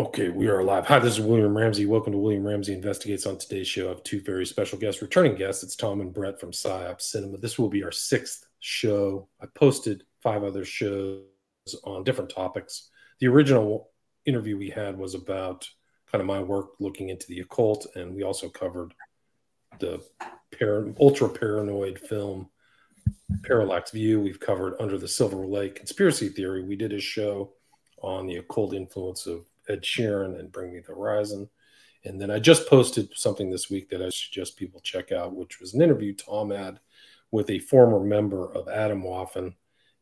Okay, we are live. Hi, this is William Ramsey. Welcome to William Ramsey Investigates. On today's show, I have two very special guests, returning guests. It's Tom and Brett from PSYOP Cinema. This will be our sixth show. I posted five other shows on different topics. The original interview we had was about kind of my work looking into the occult, and we also covered the par- ultra paranoid film Parallax View. We've covered Under the Silver Lake conspiracy theory. We did a show on the occult influence of Ed Sheeran and Bring Me the Horizon. And then I just posted something this week that I suggest people check out, which was an interview Tom had with a former member of Atomwaffen.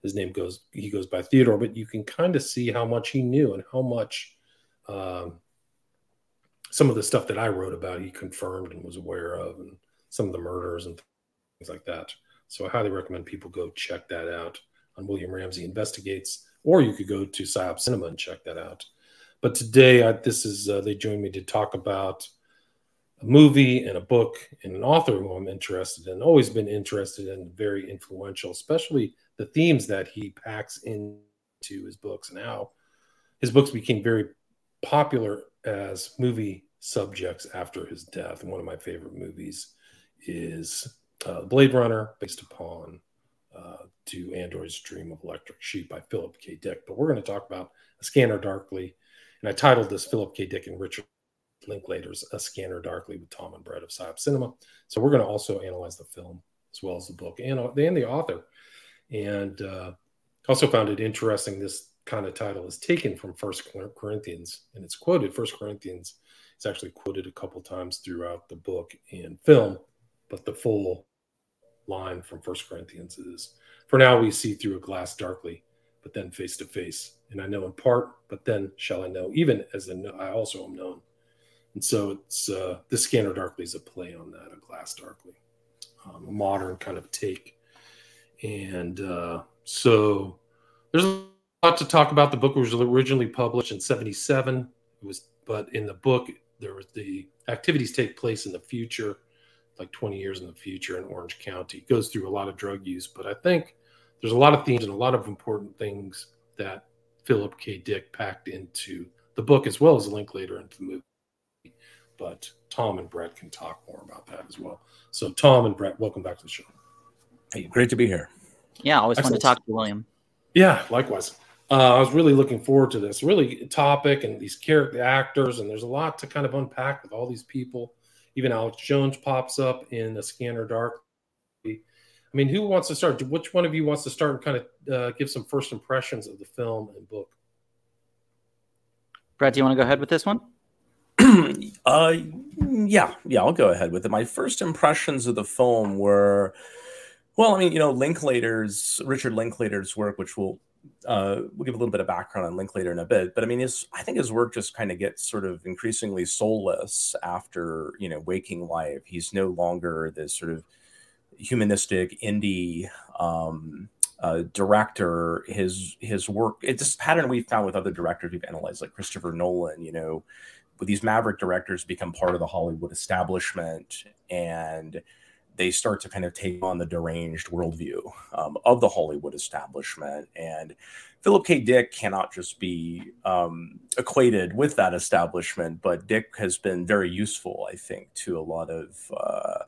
His name goes, he goes by Theodore, but you can kind of see how much he knew and how much um, some of the stuff that I wrote about, he confirmed and was aware of, and some of the murders and things like that. So I highly recommend people go check that out on William Ramsey Investigates, or you could go to PSYOP Cinema and check that out. But today, I, this is uh, they joined me to talk about a movie and a book and an author who I'm interested in. Always been interested in, very influential, especially the themes that he packs into his books and how his books became very popular as movie subjects after his death. One of my favorite movies is uh, Blade Runner, based upon uh, Do Androids Dream of Electric Sheep by Philip K. Dick. But we're going to talk about A Scanner Darkly and I titled this Philip K. Dick and Richard Linklater's A Scanner Darkly with Tom and Brett of PSYOP Cinema. So we're going to also analyze the film as well as the book and, and the author. And uh, also found it interesting this kind of title is taken from First Corinthians and it's quoted First Corinthians. It's actually quoted a couple times throughout the book and film, but the full line from First Corinthians is for now we see through a glass darkly but then face to face. And I know in part, but then shall I know, even as I also am known. And so it's uh, this scanner darkly is a play on that, a glass darkly, um, a modern kind of take. And uh, so there's a lot to talk about. The book was originally published in 77. It was, but in the book, there was the activities take place in the future, like 20 years in the future in Orange County. It goes through a lot of drug use, but I think there's a lot of themes and a lot of important things that Philip K. Dick packed into the book as well as a Linklater into the movie. But Tom and Brett can talk more about that as well. So, Tom and Brett, welcome back to the show. Hey, great to be here. Yeah, always Excellent. fun to talk to William. Yeah, likewise. Uh, I was really looking forward to this really topic and these character actors, and there's a lot to kind of unpack with all these people. Even Alex Jones pops up in a Scanner Dark I mean, who wants to start? Which one of you wants to start and kind of uh, give some first impressions of the film and book? Brett, do you want to go ahead with this one? uh, yeah, yeah, I'll go ahead with it. My first impressions of the film were, well, I mean, you know, Linklater's Richard Linklater's work, which will uh, we'll give a little bit of background on Linklater in a bit, but I mean, his I think his work just kind of gets sort of increasingly soulless after you know waking life. He's no longer this sort of humanistic indie um, uh, director, his his work. It's this pattern we've found with other directors we've analyzed, like Christopher Nolan. You know, with these maverick directors become part of the Hollywood establishment, and they start to kind of take on the deranged worldview um, of the Hollywood establishment. And Philip K. Dick cannot just be um, equated with that establishment, but Dick has been very useful, I think, to a lot of uh,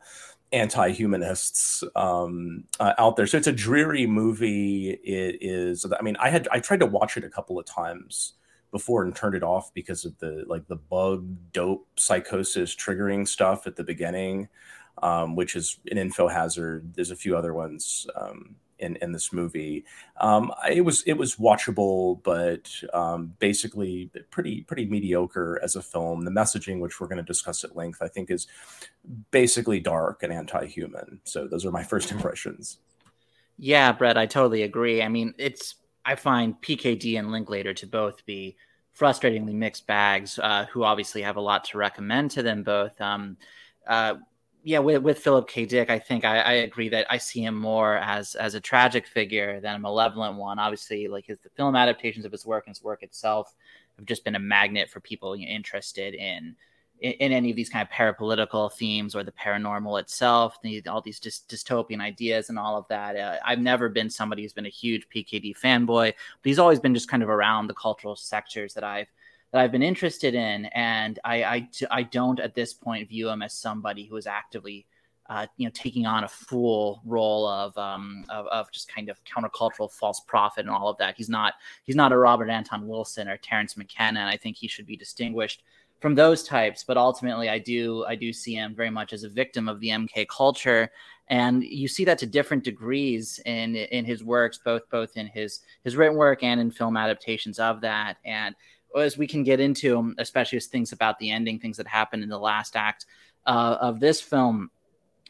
anti-humanists um, uh, out there. So it's a dreary movie. It is. I mean, I had I tried to watch it a couple of times before and turned it off because of the like the bug dope psychosis triggering stuff at the beginning, um, which is an info hazard. There's a few other ones. Um, in in this movie. Um, it was it was watchable, but um, basically pretty pretty mediocre as a film. The messaging, which we're going to discuss at length, I think is basically dark and anti-human. So those are my first impressions. Yeah, Brett, I totally agree. I mean, it's I find PKD and Linklater to both be frustratingly mixed bags, uh, who obviously have a lot to recommend to them both. Um, uh, yeah, with, with Philip K. Dick, I think I, I, agree that I see him more as as a tragic figure than a malevolent one. Obviously, like his the film adaptations of his work and his work itself have just been a magnet for people interested in, in, in any of these kind of parapolitical themes or the paranormal itself. The, all these dy- dystopian ideas and all of that. Uh, I've never been somebody who's been a huge PKD fanboy, but he's always been just kind of around the cultural sectors that I've that I've been interested in, and I, I, I don't at this point view him as somebody who is actively uh, you know, taking on a full role of, um, of, of just kind of countercultural false prophet and all of that. He's not he's not a Robert Anton Wilson or Terence McKenna. And I think he should be distinguished from those types. But ultimately, I do I do see him very much as a victim of the MK culture, and you see that to different degrees in in his works, both both in his his written work and in film adaptations of that. And as we can get into, especially as things about the ending, things that happen in the last act uh, of this film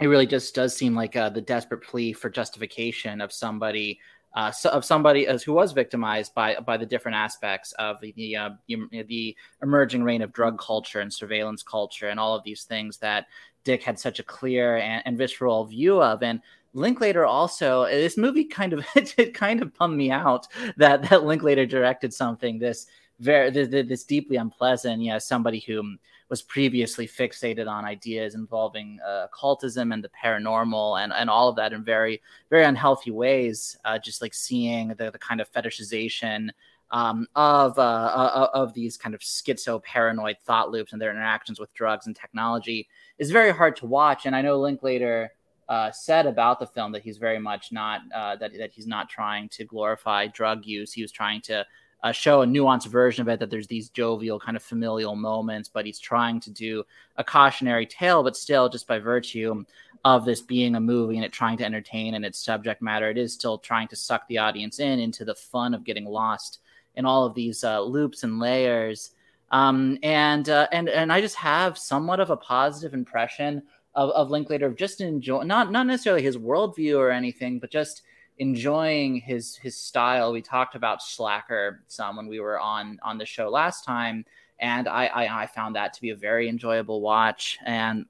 it really just does seem like uh, the desperate plea for justification of somebody uh, so, of somebody as who was victimized by by the different aspects of the uh, the emerging reign of drug culture and surveillance culture and all of these things that Dick had such a clear and, and visceral view of. And Linklater also this movie kind of it kind of bummed me out that that Linklater directed something this very this, deeply unpleasant yeah somebody who was previously fixated on ideas involving uh, occultism and the paranormal and, and all of that in very, very unhealthy ways. Uh, just like seeing the, the kind of fetishization um, of, uh, uh, of these kind of schizo paranoid thought loops and their interactions with drugs and technology is very hard to watch. And I know Linklater. Uh, said about the film that he's very much not uh, that that he's not trying to glorify drug use. He was trying to uh, show a nuanced version of it that there's these jovial kind of familial moments but he's trying to do a cautionary tale but still just by virtue of this being a movie and it trying to entertain and its subject matter it is still trying to suck the audience in into the fun of getting lost in all of these uh, loops and layers. Um, and uh, and and I just have somewhat of a positive impression of, of Linklater of just enjoy not not necessarily his worldview or anything, but just enjoying his his style. We talked about Slacker some when we were on on the show last time, and I, I, I found that to be a very enjoyable watch. And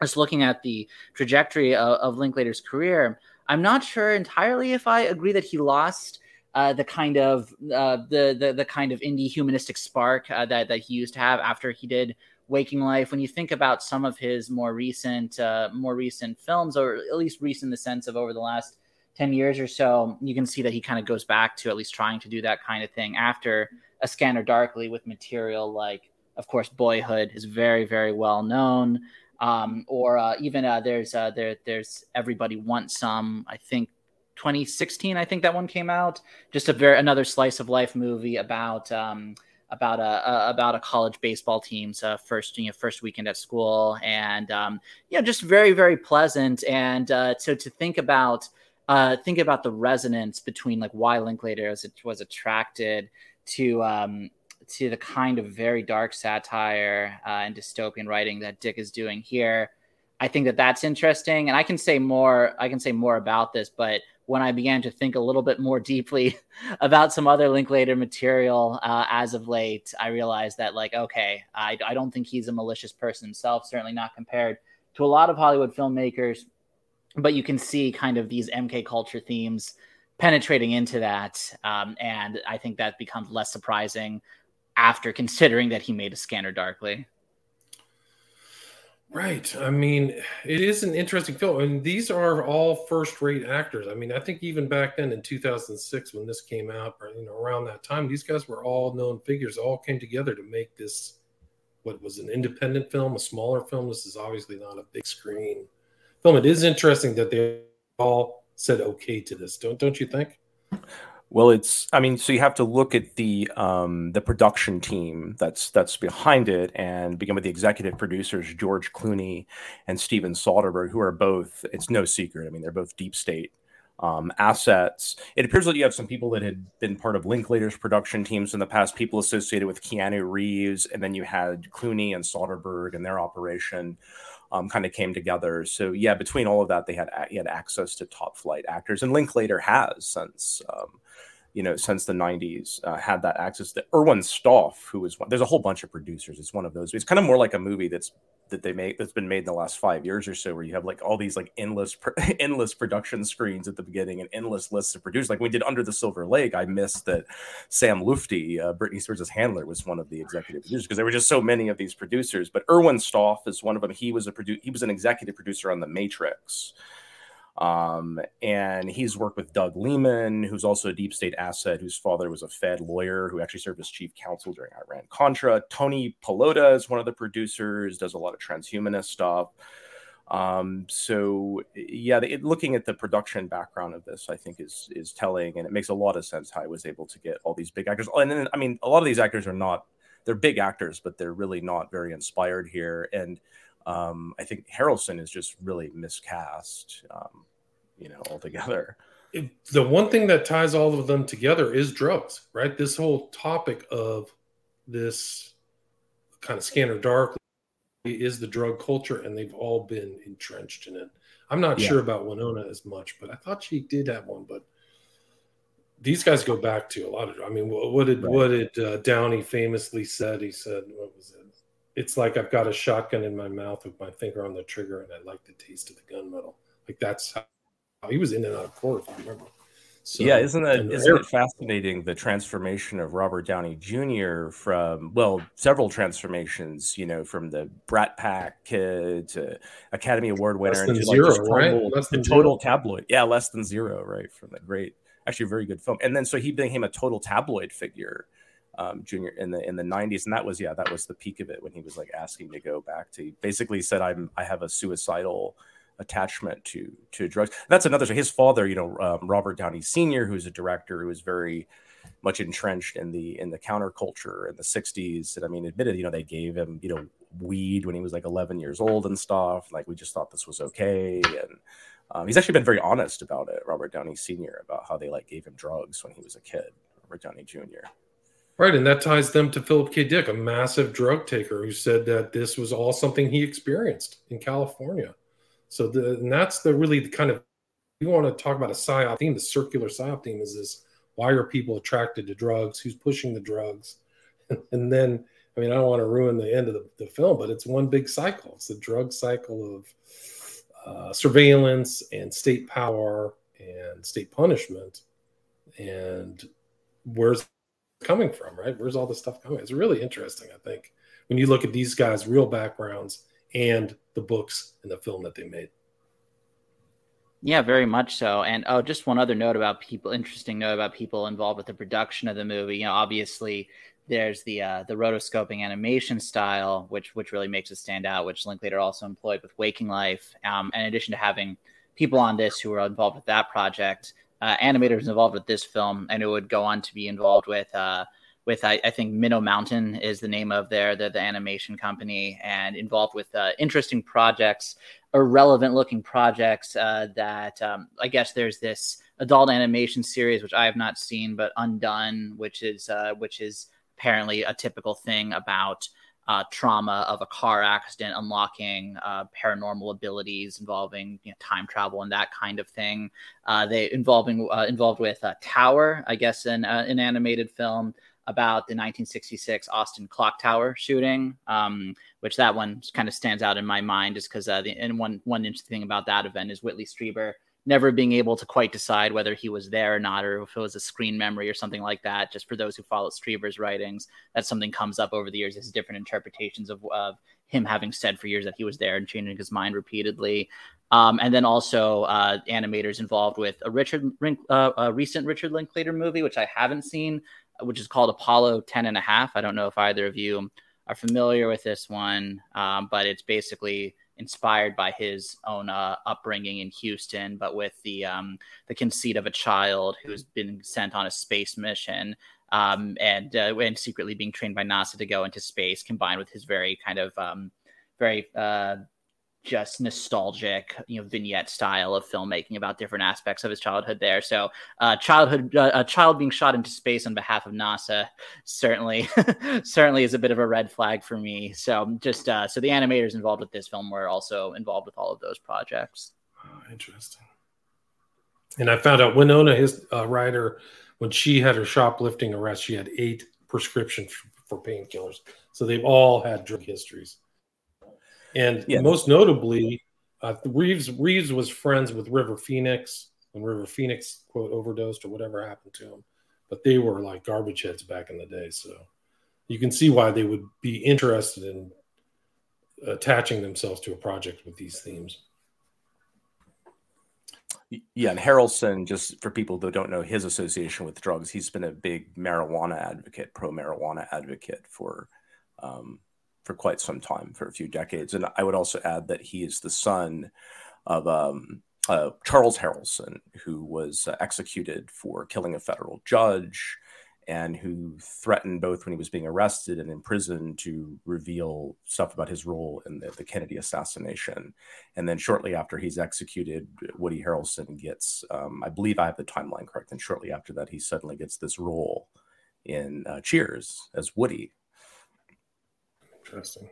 just looking at the trajectory of, of Linklater's career, I'm not sure entirely if I agree that he lost. Uh, the kind of uh, the, the the kind of indie humanistic spark uh, that that he used to have after he did Waking Life. When you think about some of his more recent uh, more recent films, or at least recent in the sense of over the last 10 years or so, you can see that he kind of goes back to at least trying to do that kind of thing after A Scanner Darkly with material like, of course, Boyhood is very, very well known. Um, or uh, even uh, there's uh, there there's Everybody Wants Some. I think 2016. I think that one came out. Just a very another slice of life movie about um, about a, a, about a college baseball team's uh, first you know first weekend at school, and um, you know just very very pleasant. And uh, to to think about uh, think about the resonance between like why Linklater was, was attracted to um, to the kind of very dark satire uh, and dystopian writing that Dick is doing here. I think that that's interesting, and I can say more. I can say more about this, but when I began to think a little bit more deeply about some other Linklater material uh, as of late, I realized that like, okay, I, I don't think he's a malicious person himself. Certainly not compared to a lot of Hollywood filmmakers but you can see kind of these MK culture themes penetrating into that. Um, and I think that becomes less surprising after considering that he made a scanner darkly. Right. I mean, it is an interesting film. And these are all first rate actors. I mean, I think even back then in 2006, when this came out, you know, around that time, these guys were all known figures, all came together to make this, what was an independent film, a smaller film. This is obviously not a big screen film. It is interesting that they all said okay to this. Don't don't you think? Well, it's I mean, so you have to look at the um, the production team that's that's behind it, and begin with the executive producers George Clooney and Steven Soderbergh, who are both. It's no secret. I mean, they're both deep state um, assets. It appears that you have some people that had been part of Linklater's production teams in the past, people associated with Keanu Reeves, and then you had Clooney and Soderbergh and their operation um, kind of came together. So yeah, between all of that, they had he had access to top flight actors, and Linklater has since um, you know since the '90s uh, had that access. To Erwin Stoff, who was one, there's a whole bunch of producers. It's one of those. It's kind of more like a movie that's that they make that's been made in the last five years or so, where you have like all these like endless endless production screens at the beginning and endless lists of producers. Like we did Under the Silver Lake, I missed that Sam Lutfi, uh, Britney Spears' handler, was one of the executive producers because there were just so many of these producers. But Erwin Stoff is one of them. He was a produ- he was an executive producer on The Matrix. Um, and he's worked with Doug Liman, who's also a deep state asset, whose father was a Fed lawyer who actually served as chief counsel during Iran Contra. Tony Pallotta is one of the producers, does a lot of transhumanist stuff. Um, so yeah, it, looking at the production background of this, I think is is telling, and it makes a lot of sense how I was able to get all these big actors. And then, I mean, a lot of these actors are not they're big actors, but they're really not very inspired here. And um, I think Harrelson is just really miscast, um, you know, altogether. It, the one thing that ties all of them together is drugs, right? This whole topic of this kind of scanner dark is the drug culture, and they've all been entrenched in it. I'm not yeah. sure about Winona as much, but I thought she did have one. But these guys go back to a lot of. I mean, what did right. what did uh, Downey famously said? He said, "What was it? It's like I've got a shotgun in my mouth with my finger on the trigger, and I like the taste of the gunmetal." Like that's how he was in and out of court. If you remember. So, yeah, isn't that isn't it fascinating the transformation of Robert Downey Jr. from well, several transformations, you know, from the Brat Pack kid to Academy Award winner and to zero, like right? Total, less than total zero. tabloid. Yeah, less than zero, right? From the great, actually, a very good film. And then so he became a total tabloid figure, um, junior in the in the '90s, and that was yeah, that was the peak of it when he was like asking to go back to. Basically said, "I'm I have a suicidal." attachment to to drugs. That's another. So his father, you know, um, Robert Downey Sr., who's a director who was very much entrenched in the in the counterculture in the 60s and i mean admitted you know they gave him you know weed when he was like 11 years old and stuff like we just thought this was okay and um, he's actually been very honest about it robert downey sr about how they like gave him drugs when he was a kid robert downey jr right and that ties them to philip k dick a massive drug taker who said that this was all something he experienced in california so the, and that's the really the kind of you want to talk about a psyop theme. The circular psyop theme is this: why are people attracted to drugs? Who's pushing the drugs? and then, I mean, I don't want to ruin the end of the, the film, but it's one big cycle. It's the drug cycle of uh, surveillance and state power and state punishment. And where's coming from, right? Where's all this stuff coming? It's really interesting, I think, when you look at these guys' real backgrounds and the books and the film that they made. Yeah, very much so. And oh, just one other note about people. Interesting note about people involved with the production of the movie. You know, obviously there's the uh, the rotoscoping animation style, which which really makes it stand out. Which Linklater also employed with Waking Life. Um, in addition to having people on this who were involved with that project, uh, animators involved with this film, and it would go on to be involved with. Uh, with I, I, think Minnow Mountain is the name of their the, the animation company and involved with uh, interesting projects, irrelevant looking projects uh, that um, I guess there's this adult animation series which I have not seen but Undone, which is uh, which is apparently a typical thing about uh, trauma of a car accident, unlocking uh, paranormal abilities involving you know, time travel and that kind of thing. Uh, they involving uh, involved with uh, Tower, I guess, in uh, an animated film about the 1966 Austin Clock Tower shooting, um, which that one kind of stands out in my mind, just because the and one one interesting thing about that event is Whitley Strieber never being able to quite decide whether he was there or not, or if it was a screen memory or something like that. Just for those who follow Strieber's writings, that something comes up over the years as different interpretations of, of him having said for years that he was there and changing his mind repeatedly. Um, and then also uh, animators involved with a Richard uh, a recent Richard Linklater movie, which I haven't seen, which is called Apollo 10 and a half. I don't know if either of you are familiar with this one, um, but it's basically inspired by his own uh, upbringing in Houston, but with the um, the conceit of a child who's been sent on a space mission um, and uh, and secretly being trained by NASA to go into space, combined with his very kind of um, very uh, just nostalgic, you know, vignette style of filmmaking about different aspects of his childhood there. So, uh, childhood, uh, a child being shot into space on behalf of NASA certainly, certainly is a bit of a red flag for me. So, just uh, so the animators involved with this film were also involved with all of those projects. Oh, interesting. And I found out Winona, his uh, Ryder, when she had her shoplifting arrest, she had eight prescriptions for painkillers. So they've all had drug histories. And yeah. most notably, uh, Reeves Reeves was friends with River Phoenix when River Phoenix quote overdosed or whatever happened to him. But they were like garbage heads back in the day, so you can see why they would be interested in attaching themselves to a project with these themes. Yeah, and Harrelson, just for people that don't know his association with drugs, he's been a big marijuana advocate, pro marijuana advocate for um, for quite some time, for a few decades. And I would also add that he is the son of um, uh, Charles Harrelson, who was uh, executed for killing a federal judge and who threatened both when he was being arrested and in prison to reveal stuff about his role in the, the Kennedy assassination. And then shortly after he's executed, Woody Harrelson gets, um, I believe I have the timeline correct, and shortly after that, he suddenly gets this role in uh, Cheers as Woody. Interesting.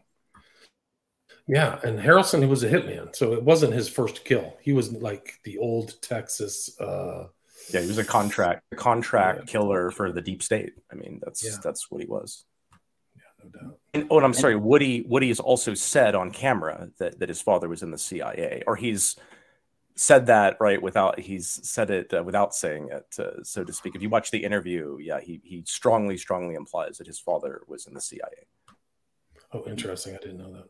Yeah, and Harrelson he was a hitman, so it wasn't his first kill. He was like the old Texas uh yeah, he was a contract a contract yeah. killer for the deep state. I mean, that's yeah. that's what he was. Yeah, no doubt. And, oh, and I'm sorry, Woody. Woody has also said on camera that that his father was in the CIA, or he's said that right without he's said it uh, without saying it, uh, so to speak. If you watch the interview, yeah, he he strongly strongly implies that his father was in the CIA. Oh, interesting. I didn't know that.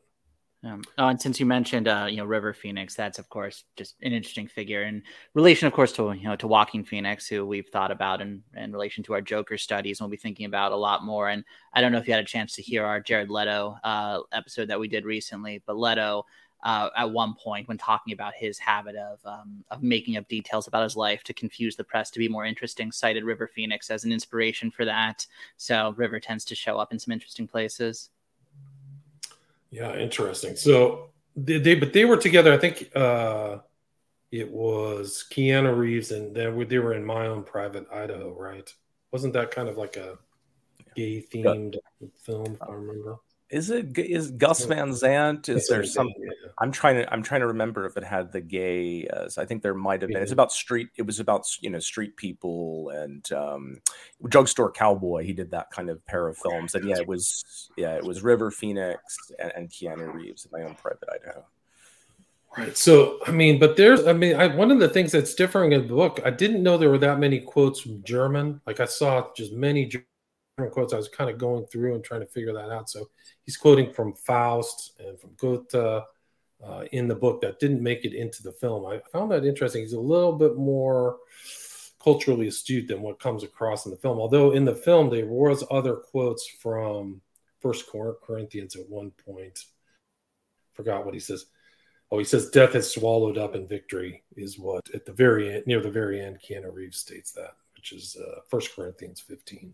Um, oh, and since you mentioned, uh, you know, River Phoenix, that's of course just an interesting figure in relation, of course, to you know to Joaquin Phoenix, who we've thought about in, in relation to our Joker studies, and we'll be thinking about a lot more. And I don't know if you had a chance to hear our Jared Leto uh, episode that we did recently, but Leto, uh, at one point, when talking about his habit of um, of making up details about his life to confuse the press to be more interesting, cited River Phoenix as an inspiration for that. So River tends to show up in some interesting places. Yeah, interesting. So they, they but they were together. I think uh, it was Keanu Reeves and they were they were in my own private Idaho, right? Wasn't that kind of like a gay themed film? If I remember. Is it is Gus Van Sant? Is there some? I'm trying to I'm trying to remember if it had the gay. Uh, I think there might have been. It's about street. It was about you know street people and um, drugstore cowboy. He did that kind of pair of films. And yeah, it was yeah it was River Phoenix and, and Keanu Reeves in my own private Idaho. Right. So I mean, but there's I mean, I, one of the things that's different in the book. I didn't know there were that many quotes from German. Like I saw just many German quotes. I was kind of going through and trying to figure that out. So he's quoting from Faust and from Goethe uh, in the book that didn't make it into the film. I found that interesting. He's a little bit more culturally astute than what comes across in the film. Although in the film there was other quotes from First Corinthians at one point. Forgot what he says. Oh, he says death has swallowed up in victory is what at the very end, near the very end, Keanu Reeves states that, which is uh, First Corinthians 15.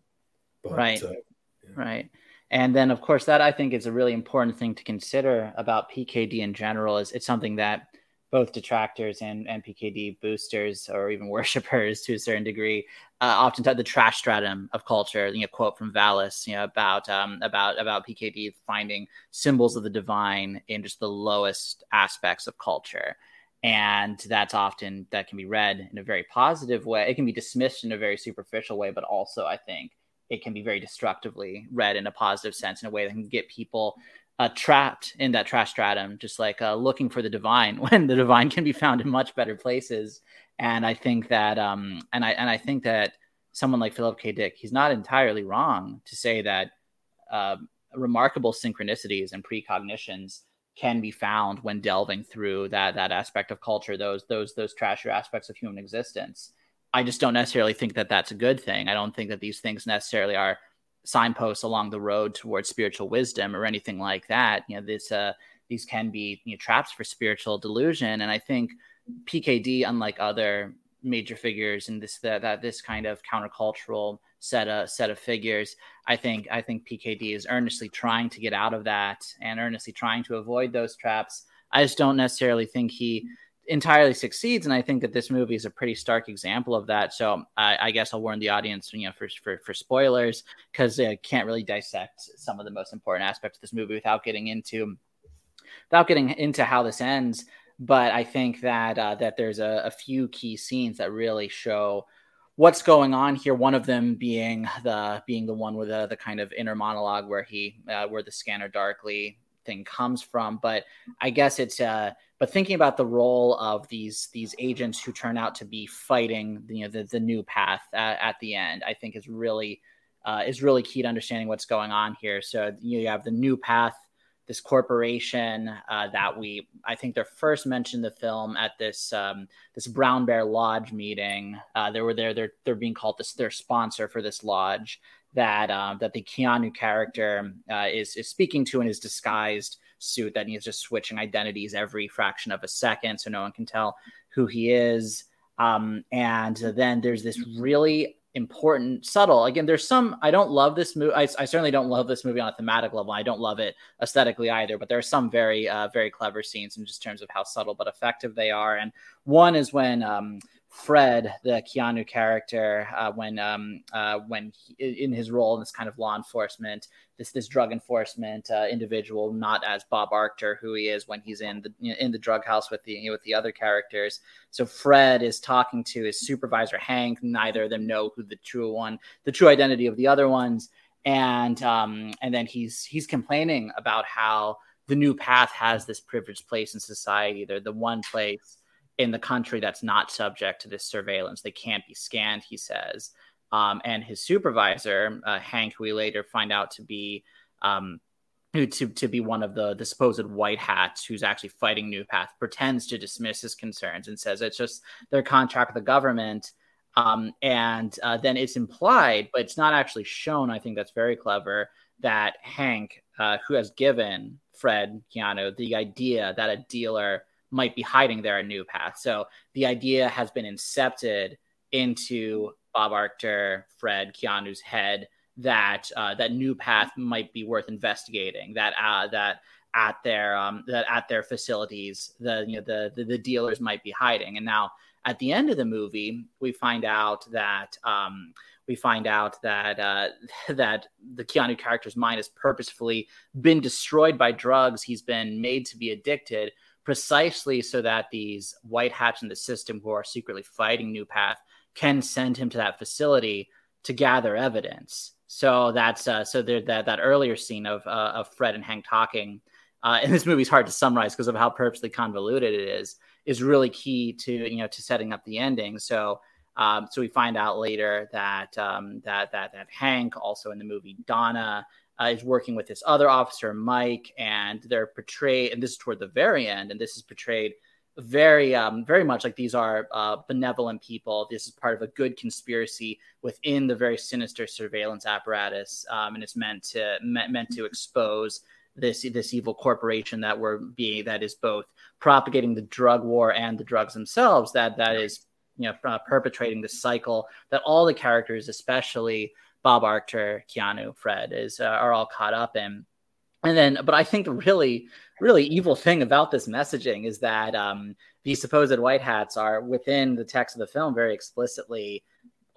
But, right. Uh, yeah. Right. And then, of course, that I think is a really important thing to consider about PKD in general. Is it's something that both detractors and, and PKD boosters or even worshippers to a certain degree uh, often talk the trash stratum of culture. You know, quote from VALIS, you know, about um, about about PKD finding symbols of the divine in just the lowest aspects of culture. And that's often that can be read in a very positive way. It can be dismissed in a very superficial way, but also I think it can be very destructively read in a positive sense in a way that can get people uh, trapped in that trash stratum, just like uh, looking for the divine when the divine can be found in much better places. And I think that, um, and I and I think that someone like Philip K. Dick, he's not entirely wrong to say that uh, remarkable synchronicities and precognitions can be found when delving through that that aspect of culture, those those those trashier aspects of human existence. I just don't necessarily think that that's a good thing. I don't think that these things necessarily are signposts along the road towards spiritual wisdom or anything like that. You know, this uh, these can be you know, traps for spiritual delusion, and I think PKD, unlike other major figures in this that, that this kind of countercultural set of set of figures, I think I think PKD is earnestly trying to get out of that and earnestly trying to avoid those traps. I just don't necessarily think he entirely succeeds, and I think that this movie is a pretty stark example of that. So I, I guess I'll warn the audience, you know, for for, for spoilers because I can't really dissect some of the most important aspects of this movie without getting into without getting into how this ends. But I think that uh, that there's a, a few key scenes that really show what's going on here. One of them being the being the one with the, the kind of inner monologue where he uh, where the scanner darkly thing comes from. But I guess it's uh but thinking about the role of these these agents who turn out to be fighting you know the, the new path at, at the end i think is really uh, is really key to understanding what's going on here so you, know, you have the new path this corporation uh, that we I think they're first mentioned the film at this um, this Brown Bear Lodge meeting. Uh, they were there. They're they're being called this their sponsor for this lodge that um, that the Keanu character uh, is is speaking to in his disguised suit that he's just switching identities every fraction of a second so no one can tell who he is. Um, and then there's this really important, subtle. Again, there's some. I don't love this movie. I, I, certainly don't love this movie on a thematic level. I don't love it aesthetically either. But there are some very, uh, very clever scenes in just terms of how subtle but effective they are. And one is when um, Fred, the Keanu character, uh, when um, uh, when he, in his role in this kind of law enforcement, this this drug enforcement uh, individual, not as Bob Arctor, who he is when he's in the in the drug house with the you know, with the other characters. So Fred is talking to his supervisor Hank. Neither of them know who the true one, the true identity of the other ones, and um, and then he's he's complaining about how the new path has this privileged place in society. They're the one place in the country that's not subject to this surveillance. They can't be scanned, he says. Um, and his supervisor, uh, Hank, who we later find out to be um, to, to be one of the, the supposed white hats who's actually fighting New Path, pretends to dismiss his concerns and says it's just their contract with the government. Um, and uh, then it's implied, but it's not actually shown. I think that's very clever that Hank, uh, who has given Fred Keanu the idea that a dealer might be hiding there at New Path. So the idea has been incepted into Bob Arctor, Fred, Keanu's head that uh, that New Path might be worth investigating. That uh, that at their um, that at their facilities, the you know the, the, the dealers might be hiding. And now at the end of the movie, we find out that um, we find out that uh, that the Keanu character's mind has purposefully been destroyed by drugs. He's been made to be addicted precisely so that these white hats in the system who are secretly fighting New Path can send him to that facility to gather evidence. So that's uh, so there that that earlier scene of uh, of Fred and Hank talking. Uh, and this movie is hard to summarize because of how purposely convoluted it is. Is really key to you know to setting up the ending. So um, so we find out later that um, that that that Hank also in the movie Donna uh, is working with this other officer, Mike, and they're portrayed, and this is toward the very end, and this is portrayed very, um, very much like these are uh, benevolent people. This is part of a good conspiracy within the very sinister surveillance apparatus, um, and it's meant to meant, meant to expose this this evil corporation that we're being that is both propagating the drug war and the drugs themselves. That that is you know uh, perpetrating the cycle that all the characters, especially Bob Arctor, Keanu, Fred is uh, are all caught up in. And then, but I think the really, really evil thing about this messaging is that um, these supposed white hats are within the text of the film very explicitly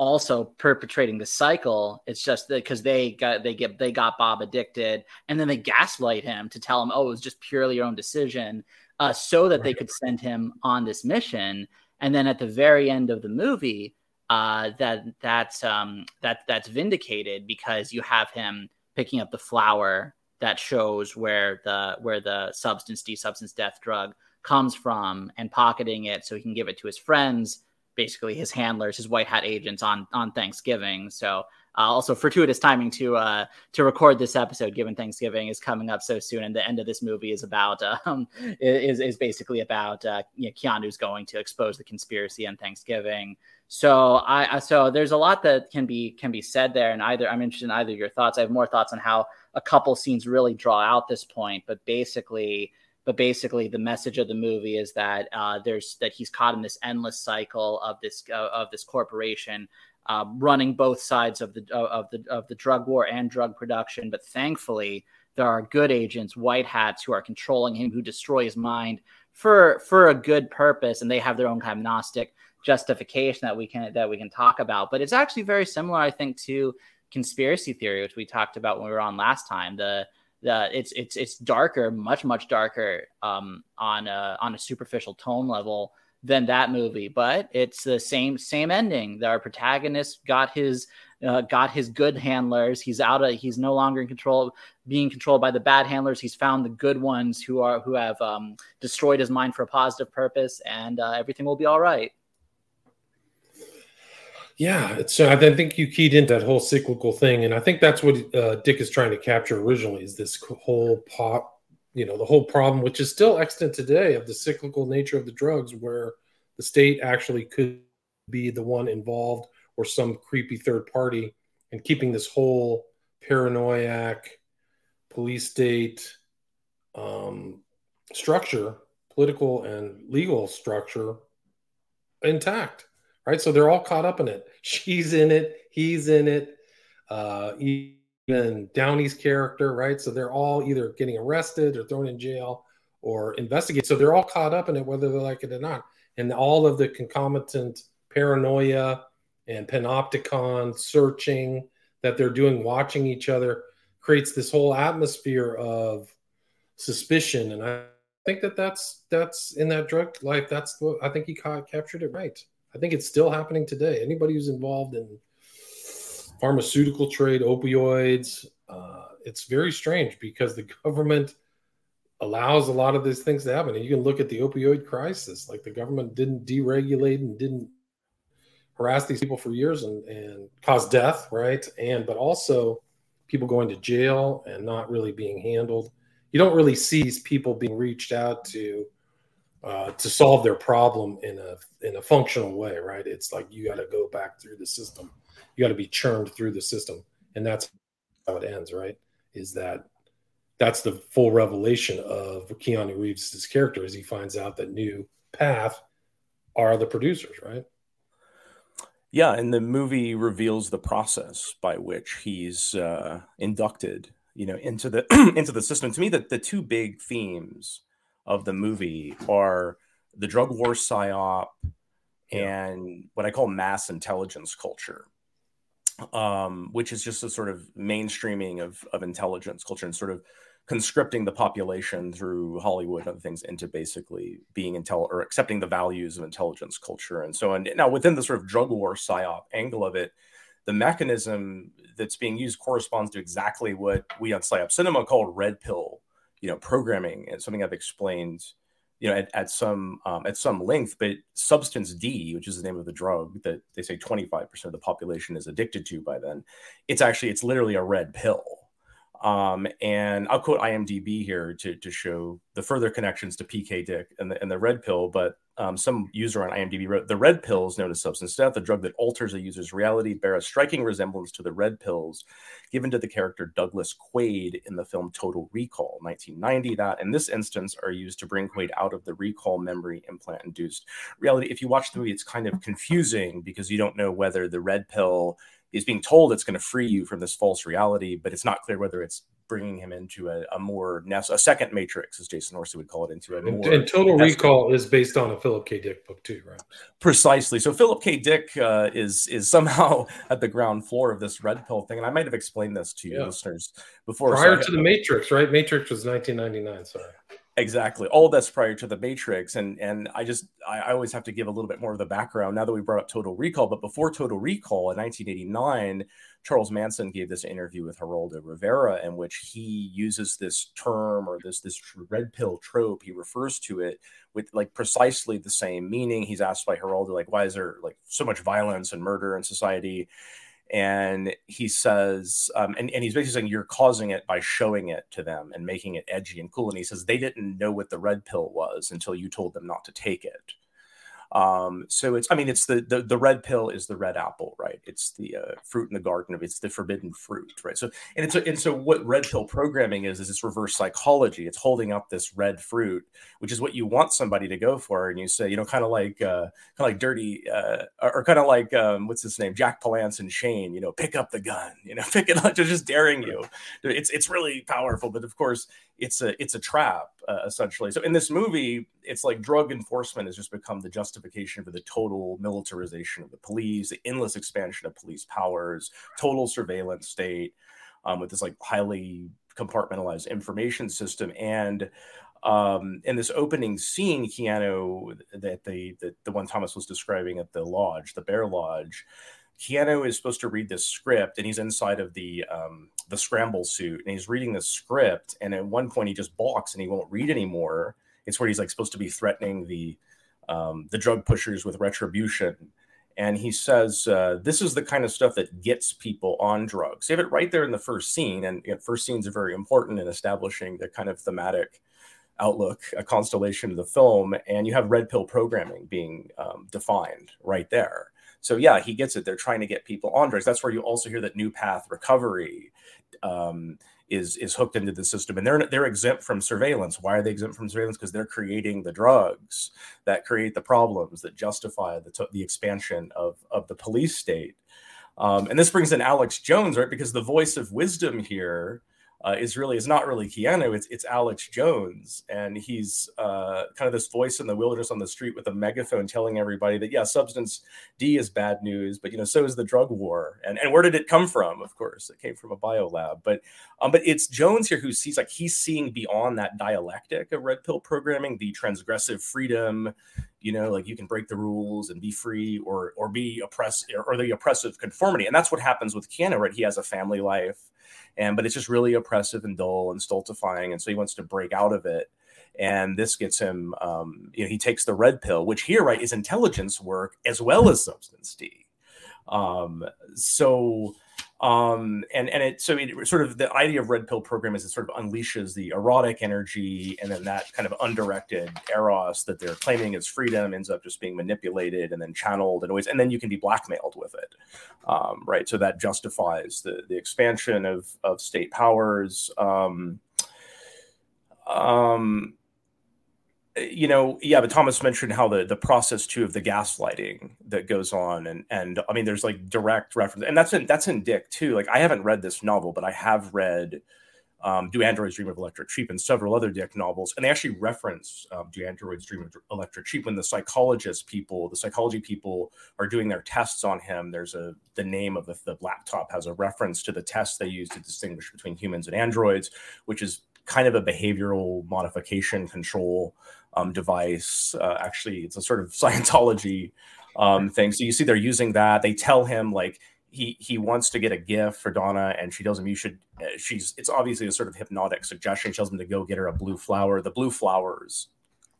also perpetrating the cycle. It's just because they got they get they got Bob addicted, and then they gaslight him to tell him, "Oh, it was just purely your own decision," uh, so that they could send him on this mission. And then at the very end of the movie, uh, that that's um, that that's vindicated because you have him picking up the flower that shows where the where the substance D substance death drug comes from and pocketing it so he can give it to his friends basically his handlers his white hat agents on on thanksgiving so uh, also, fortuitous timing to uh, to record this episode, given Thanksgiving is coming up so soon, and the end of this movie is about um, is is basically about uh, you know, Keanu's going to expose the conspiracy on Thanksgiving. So I so there's a lot that can be can be said there, and either I'm interested in either your thoughts. I have more thoughts on how a couple scenes really draw out this point, but basically but basically the message of the movie is that uh, there's that he's caught in this endless cycle of this uh, of this corporation uh, running both sides of the of the of the drug war and drug production. But thankfully, there are good agents, white hats, who are controlling him, who destroy his mind for for a good purpose, and they have their own kind of gnostic justification that we can that we can talk about. But it's actually very similar, I think, to conspiracy theory, which we talked about when we were on last time. The the it's it's it's darker, much much darker um, on a on a superficial tone level than that movie, but it's the same same ending. Our protagonist got his uh, got his good handlers. He's out of he's no longer in control, being controlled by the bad handlers. He's found the good ones who are who have um, destroyed his mind for a positive purpose, and uh, everything will be all right. Yeah. So I think you keyed into that whole cyclical thing, and I think that's what uh, Dick is trying to capture originally is this whole pop you know the whole problem, which is still extant today, of the cyclical nature of the drugs, where the state actually could be the one involved or some creepy third party, and keeping this whole paranoiac police state um, structure, political and legal structure, intact. Right, so they're all caught up in it. She's in it. He's in it. Uh, even Downey's character, right? So they're all either getting arrested or thrown in jail or investigated. So they're all caught up in it, whether they like it or not. And all of the concomitant paranoia and panopticon searching that they're doing, watching each other, creates this whole atmosphere of suspicion. And I think that that's that's in that drug life. That's what I think he caught, captured it right. I think it's still happening today. Anybody who's involved in pharmaceutical trade, opioids. Uh, it's very strange because the government allows a lot of these things to happen. And you can look at the opioid crisis, like the government didn't deregulate and didn't harass these people for years and, and cause death, right? And but also people going to jail and not really being handled. You don't really see people being reached out to uh, to solve their problem in a in a functional way, right? It's like you got to go back through the system. You got to be churned through the system. And that's how it ends right? Is that that's the full revelation of keanu reeves' character as he finds out that new path are the producers right? Yeah and the movie reveals the process by which he's uh, inducted you know into the into the system. To me that the two big themes of the movie are the drug war psyop and what I call mass intelligence culture um, which is just a sort of mainstreaming of, of intelligence culture and sort of conscripting the population through Hollywood and other things into basically being intel or accepting the values of intelligence culture and so on. Now, within the sort of drug war psyop angle of it, the mechanism that's being used corresponds to exactly what we on psyop cinema called red pill, you know, programming. and something I've explained you know, at, at some um, at some length. But substance D, which is the name of the drug that they say 25% of the population is addicted to by then, it's actually it's literally a red pill. Um, and I'll quote IMDb here to, to show the further connections to PK Dick and the, and the red pill. But um, some user on IMDb wrote the red pills, known as substance death, a drug that alters a user's reality, bear a striking resemblance to the red pills given to the character Douglas Quaid in the film Total Recall, 1990. That in this instance are used to bring Quaid out of the recall memory implant induced reality. If you watch the movie, it's kind of confusing because you don't know whether the red pill is being told it's going to free you from this false reality, but it's not clear whether it's bringing him into a, a more a second matrix, as Jason Orsi would call it, into a more. And, Total Recall is based on a Philip K. Dick book too, right? Precisely. So Philip K. Dick uh, is is somehow at the ground floor of this red pill thing, and I might have explained this to yeah. listeners before. Prior so to the Matrix, right? Matrix was 1999. Sorry. Exactly. All that's prior to the Matrix. And and I just I, I, always have to give a little bit more of the background now that we brought up Total Recall. But before Total Recall in 1989, Charles Manson gave this interview with Geraldo Rivera in which he uses this term or this this red pill trope. He refers to it with like precisely the same meaning. He's asked by Geraldo, like, why is there like so much violence and murder in society? And he says um, and, and he's basically saying you're causing it by showing it to them and making it edgy and cool. And he says they didn't know what the red pill was until you told them not to take it um, so it's, I mean, it's the, the, the red pill is the red apple, right? It's the uh, fruit in the garden of it's the forbidden fruit, right? So and it's and so what red pill programming is is it's reverse psychology. It's holding up this red fruit, which is what you want somebody to go for, and you say, you know, kind of like uh, kind of like dirty uh, or, or kind of like um, what's his name, Jack Palance and Shane, you know, pick up the gun, you know, pick it up, just daring you. It's it's really powerful, but of course it's a it's a trap uh, essentially. So in this movie, it's like drug enforcement has just become the justification for the total militarization of the police, the endless expansion of police powers, total surveillance state um, with this like highly compartmentalized information system and um, in this opening scene, Keanu, that the, the the one Thomas was describing at the lodge, the Bear Lodge, Keanu is supposed to read this script, and he's inside of the um, the scramble suit, and he's reading the script. And at one point, he just balks and he won't read anymore. It's where he's like supposed to be threatening the um, the drug pushers with retribution, and he says uh, this is the kind of stuff that gets people on drugs. You have it right there in the first scene, and you know, first scenes are very important in establishing the kind of thematic outlook, a constellation of the film, and you have red pill programming being um, defined right there. So yeah, he gets it. They're trying to get people on drugs. That's where you also hear that new path recovery um, is is hooked into the system, and they're they're exempt from surveillance. Why are they exempt from surveillance? Because they're creating the drugs that create the problems that justify the the expansion of of the police state. Um, and this brings in Alex Jones, right? Because the voice of wisdom here uh, is really is not really Keanu. It's it's Alex Jones, and he's uh, kind of this voice in the wilderness on the street with a megaphone telling everybody that yeah, substance D is bad news, but you know so is the drug war. And and where did it come from? Of course, it came from a bio lab. But um, but it's Jones here who sees like he's seeing beyond that dialectic of red pill programming, the transgressive freedom, you know like you can break the rules and be free or or be oppressed or the oppressive conformity and that's what happens with keanu right he has a family life and but it's just really oppressive and dull and stultifying and so he wants to break out of it. And this gets him um, you know he takes the red pill which here right is intelligence work as well as substance d. Um, so um, and and it so it sort of the idea of red pill program is it sort of unleashes the erotic energy and then that kind of undirected eros that they're claiming is freedom ends up just being manipulated and then channeled and always and then you can be blackmailed with it. Um, right so that justifies the the expansion of of state powers. Um, um you know, yeah, but Thomas mentioned how the the process too of the gaslighting that goes on, and and I mean, there's like direct reference, and that's in that's in Dick too. Like, I haven't read this novel, but I have read um, "Do Androids Dream of Electric Sheep" and several other Dick novels, and they actually reference um, "Do Androids Dream of Electric Sheep" when the psychologist people, the psychology people, are doing their tests on him. There's a the name of the, the laptop has a reference to the test they use to distinguish between humans and androids, which is kind of a behavioral modification control um, device. Uh, actually, it's a sort of Scientology um, thing. So you see, they're using that. They tell him like he he wants to get a gift for Donna, and she tells him you should. Uh, she's it's obviously a sort of hypnotic suggestion. She tells him to go get her a blue flower. The blue flowers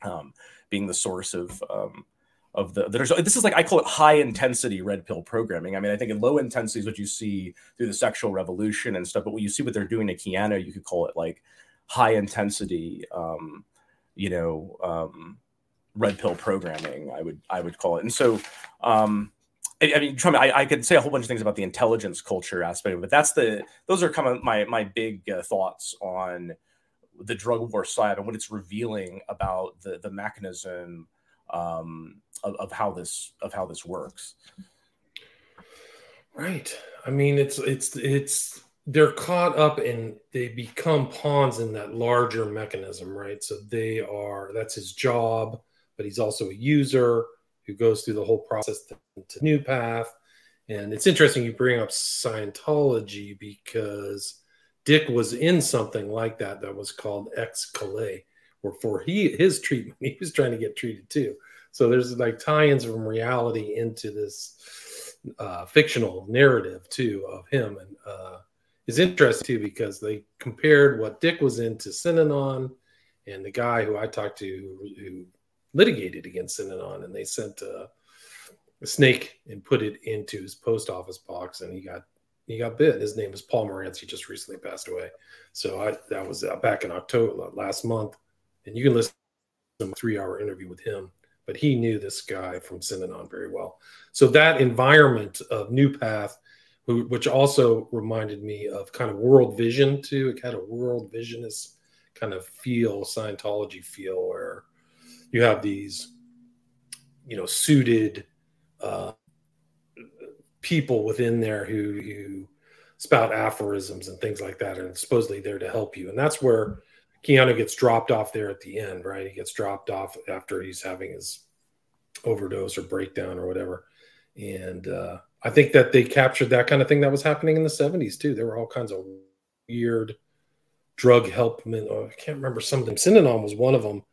um, being the source of. Um, of the there's this is like I call it high intensity red pill programming. I mean, I think in low intensity is what you see through the sexual revolution and stuff, but what you see what they're doing to Keanu, you could call it like high intensity um, you know um, red pill programming i would i would call it and so um, I, I mean, Trump, I, I, could say a whole bunch of things about the intelligence culture aspect but that's the those are kind of my my big uh, thoughts on the drug war side and what it's revealing about the the mechanism um, of, of how this of how this works. Right. I mean, it's it's it's they're caught up and they become pawns in that larger mechanism, right? So they are that's his job, but he's also a user who goes through the whole process to, to New Path. And it's interesting you bring up Scientology because Dick was in something like that that was called X-Kalay, where for he his treatment he was trying to get treated too. So there's like tie-ins from reality into this uh, fictional narrative too of him and uh, is interesting too because they compared what Dick was into Synanon and the guy who I talked to who, who litigated against Synanon, and they sent a, a, snake and put it into his post office box, and he got he got bit. His name is Paul Morantz. He just recently passed away, so I that was uh, back in October last month, and you can listen to a three hour interview with him. But he knew this guy from Synanon very well. So that environment of New Path who, which also reminded me of kind of World Vision too. It had a World Visionist kind of feel, Scientology feel, where you have these, you know, suited uh, people within there who who spout aphorisms and things like that, and supposedly there to help you. And that's where Keanu gets dropped off there at the end, right? He gets dropped off after he's having his overdose or breakdown or whatever, and uh, I think that they captured that kind of thing that was happening in the 70s too. There were all kinds of weird drug help. Oh, I can't remember some of them. Synanon was one of them.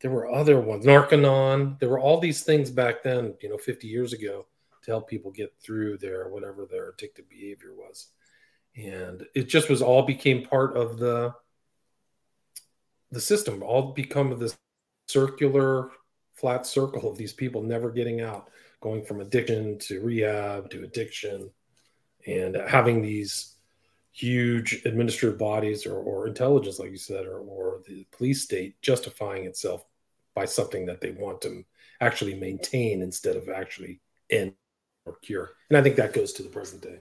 There were other ones, Narconon. There were all these things back then, you know, 50 years ago to help people get through their whatever their addictive behavior was. And it just was all became part of the the system, all become this circular flat circle of these people never getting out going from addiction to rehab to addiction, and having these huge administrative bodies or, or intelligence, like you said, or, or the police state justifying itself by something that they want to actually maintain instead of actually end or cure. And I think that goes to the present day.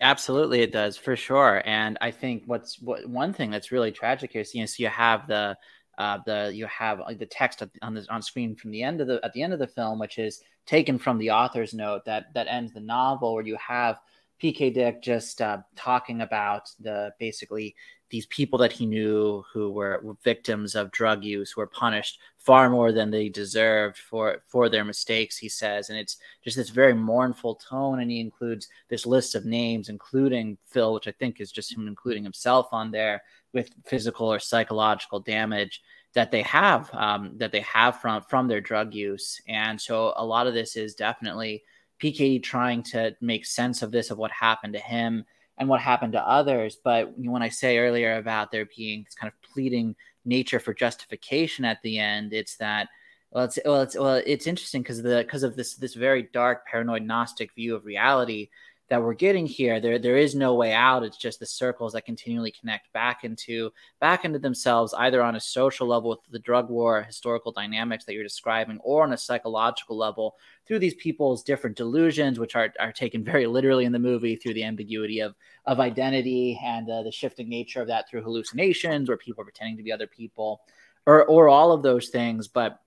Absolutely, it does for sure. And I think what's what one thing that's really tragic here is you know, so you have the uh, the you have the text on the on screen from the end of the at the end of the film, which is taken from the author's note that that ends the novel, where you have PK Dick just uh, talking about the basically these people that he knew who were, were, victims of drug use were punished far more than they deserved for for their mistakes he says. And it's just this very mournful tone and he includes this list of names including phil which i think is just him including himself on there with physical or psychological damage that they have um, that they have from from their drug use and so a lot of this is definitely pk trying to make sense of this of what happened to him and what happened to others. But when I say earlier about there being this kind of pleading nature for justification at the end, it's that well, it's well, it's well, it's interesting because the because of this this very dark paranoid gnostic view of reality that we're getting here there there is no way out. It's just the circles that continually connect back into back into themselves either on a social level with the drug war historical dynamics that you're describing or on a psychological level through these people's different delusions which are, are taken very literally in the movie through the ambiguity of of identity and uh, the shifting nature of that through hallucinations where people are pretending to be other people or or all of those things. But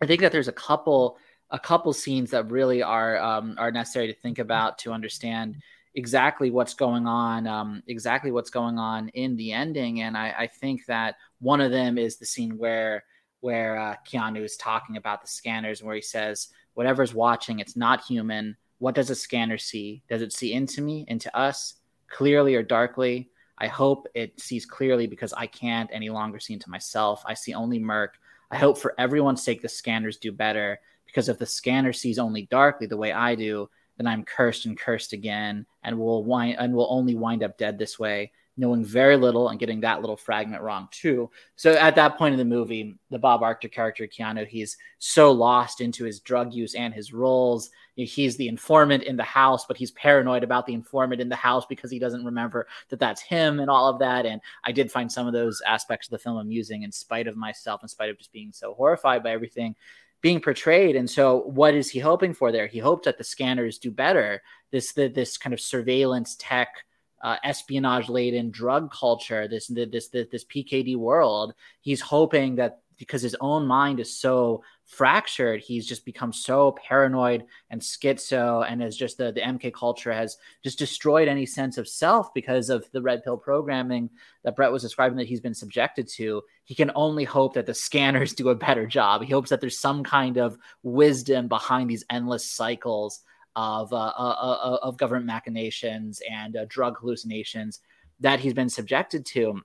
i think that there's a couple a couple scenes that really are um, are necessary to think about to understand exactly what's going on, um, exactly what's going on in the ending. And I, I, think that one of them is the scene where where uh, Keanu is talking about the scanners, where he says, "Whatever's watching, it's not human. What does a scanner see? Does it see into me, into us, clearly or darkly?" I hope it sees clearly because I can't any longer see into myself. I see only murk. I hope for everyone's sake the scanners do better because if the scanner sees only darkly the way I do, then I'm cursed and cursed again, and will wind and will only wind up dead this way, knowing very little and getting that little fragment wrong too. So at that point in the movie, the Bob Arctor character Keanu, he's so lost into his drug use and his roles. He's the informant in the house, but he's paranoid about the informant in the house because he doesn't remember that that's him and all of that. And I did find some of those aspects of the film amusing, in spite of myself, in spite of just being so horrified by everything being portrayed. And so, what is he hoping for there? He hopes that the scanners do better. This the, this kind of surveillance tech, uh, espionage laden drug culture. This this this this PKD world. He's hoping that because his own mind is so fractured. He's just become so paranoid and schizo, and as just the, the MK culture has just destroyed any sense of self because of the red pill programming that Brett was describing that he's been subjected to. He can only hope that the scanners do a better job. He hopes that there's some kind of wisdom behind these endless cycles of uh, uh, uh, of government machinations and uh, drug hallucinations that he's been subjected to,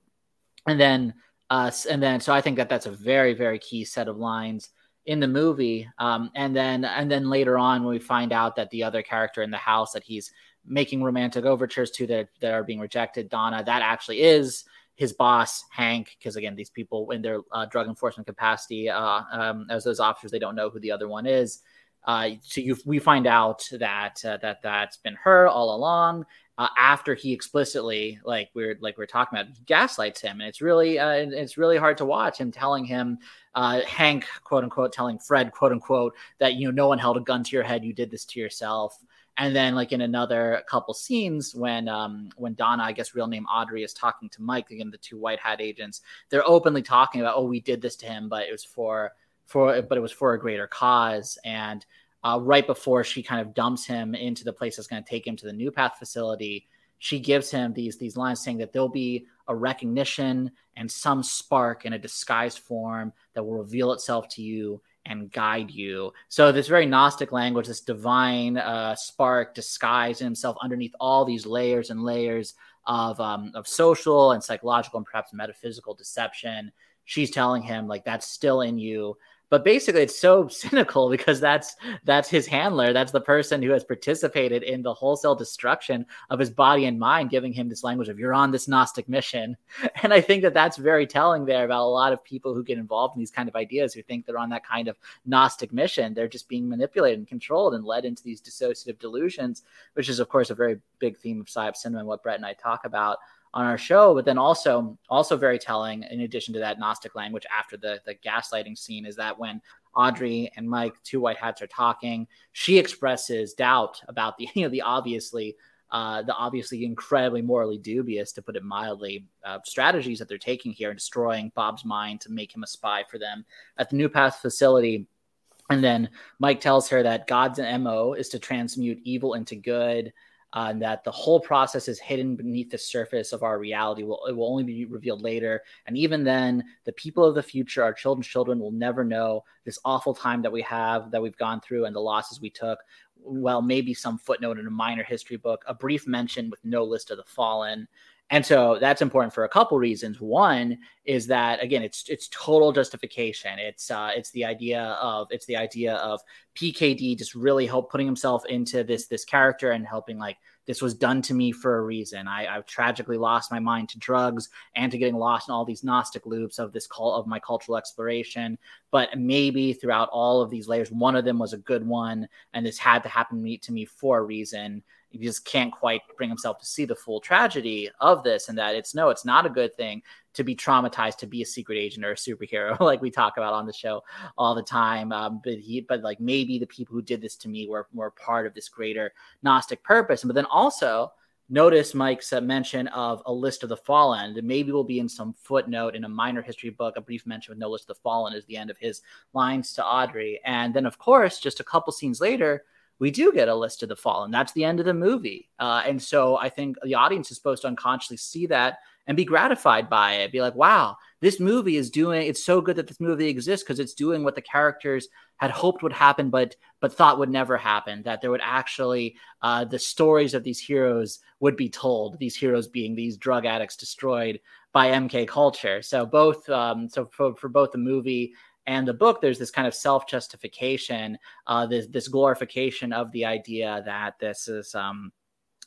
and then. Uh, and then, so I think that that's a very, very key set of lines in the movie um, and then and then later on when we find out that the other character in the house that he's making romantic overtures to that, that are being rejected donna that actually is his boss hank because again these people in their uh, drug enforcement capacity uh, um, as those officers they don't know who the other one is. Uh, so you, we find out that uh, that that's been her all along uh, after he explicitly like we're like we're talking about gaslights him. And it's really uh, it's really hard to watch him telling him uh, hank quote unquote telling fred quote unquote that you know no one held a gun to your head. You did this to yourself. And then like in another couple scenes when um when donna i guess real name audrey is talking to mike again the two white hat agents they're openly talking about oh we did this to him but it was for for but it was for a greater cause. And uh, right before she kind of dumps him into the place that's going to take him to the new path facility she gives him these these lines saying that there'll be a recognition and some spark in a disguised form that will reveal itself to you and guide you. So this very Gnostic language, this divine uh, spark disguised in himself underneath all these layers and layers of um, of social and psychological and perhaps metaphysical deception. She's telling him like that's still in you, but basically it's so cynical because that's that's his handler. That's the person who has participated in the wholesale destruction of his body and mind giving him this language of you're on this gnostic mission. And i think that that's very telling there about a lot of people who get involved in these kind of ideas who think they're on that kind of gnostic mission. They're just being manipulated and controlled and led into these dissociative delusions which is of course a very big theme of psyop cinema and what brett and i talk about on our show. But then also, also very telling, in addition to that Gnostic language after the the gaslighting scene, is that when Audrey and Mike, two white hats, are talking, she expresses doubt about the you know the obviously. Uh, the obviously incredibly morally dubious, to put it mildly, uh, strategies that they're taking here and destroying Bob's mind to make him a spy for them at the New Path facility. And then Mike tells her that God's MO is to transmute evil into good uh, and that the whole process is hidden beneath the surface of our reality. Will it will only be revealed later, and even then, the people of the future, our children's children, will never know this awful time that we have, that we've gone through, and the losses we took. Well, maybe some footnote in a minor history book, a brief mention with no list of the fallen. And so that's important for a couple reasons. One is that again, it's it's total justification. It's uh, it's the idea of it's the idea of PKD just really help putting himself into this this character and helping like this was done to me for a reason. I, have tragically lost my mind to drugs and to getting lost in all these Gnostic loops of this call of my cultural exploration. But maybe throughout all of these layers, one of them was a good one, and this had to happen to me, to me for a reason he just can't quite bring himself to see the full tragedy of this and that it's no it's not a good thing to be traumatized to be a secret agent or a superhero like we talk about on the show all the time. Um, but he but like maybe the people who did this to me were were part of this greater gnostic purpose. And but then also notice mike's uh, mention of a list of the fallen. That maybe will be in some footnote in a minor history book a brief mention with no list of the fallen is the end of his lines to audrey. And then of course just a couple scenes later we do get a list of the fallen. That's the end of the movie. Uh, and so I think the audience is supposed to unconsciously see that and be gratified by it. Be like, wow, this movie is doing. It's so good that this movie exists because it's doing what the characters had hoped would happen, but but thought would never happen. That there would actually uh, the stories of these heroes would be told. These heroes being these drug addicts destroyed by MK culture. So both, um, so for, for both the movie and the book there's this kind of self-justification uh, this, this glorification of the idea that this is um,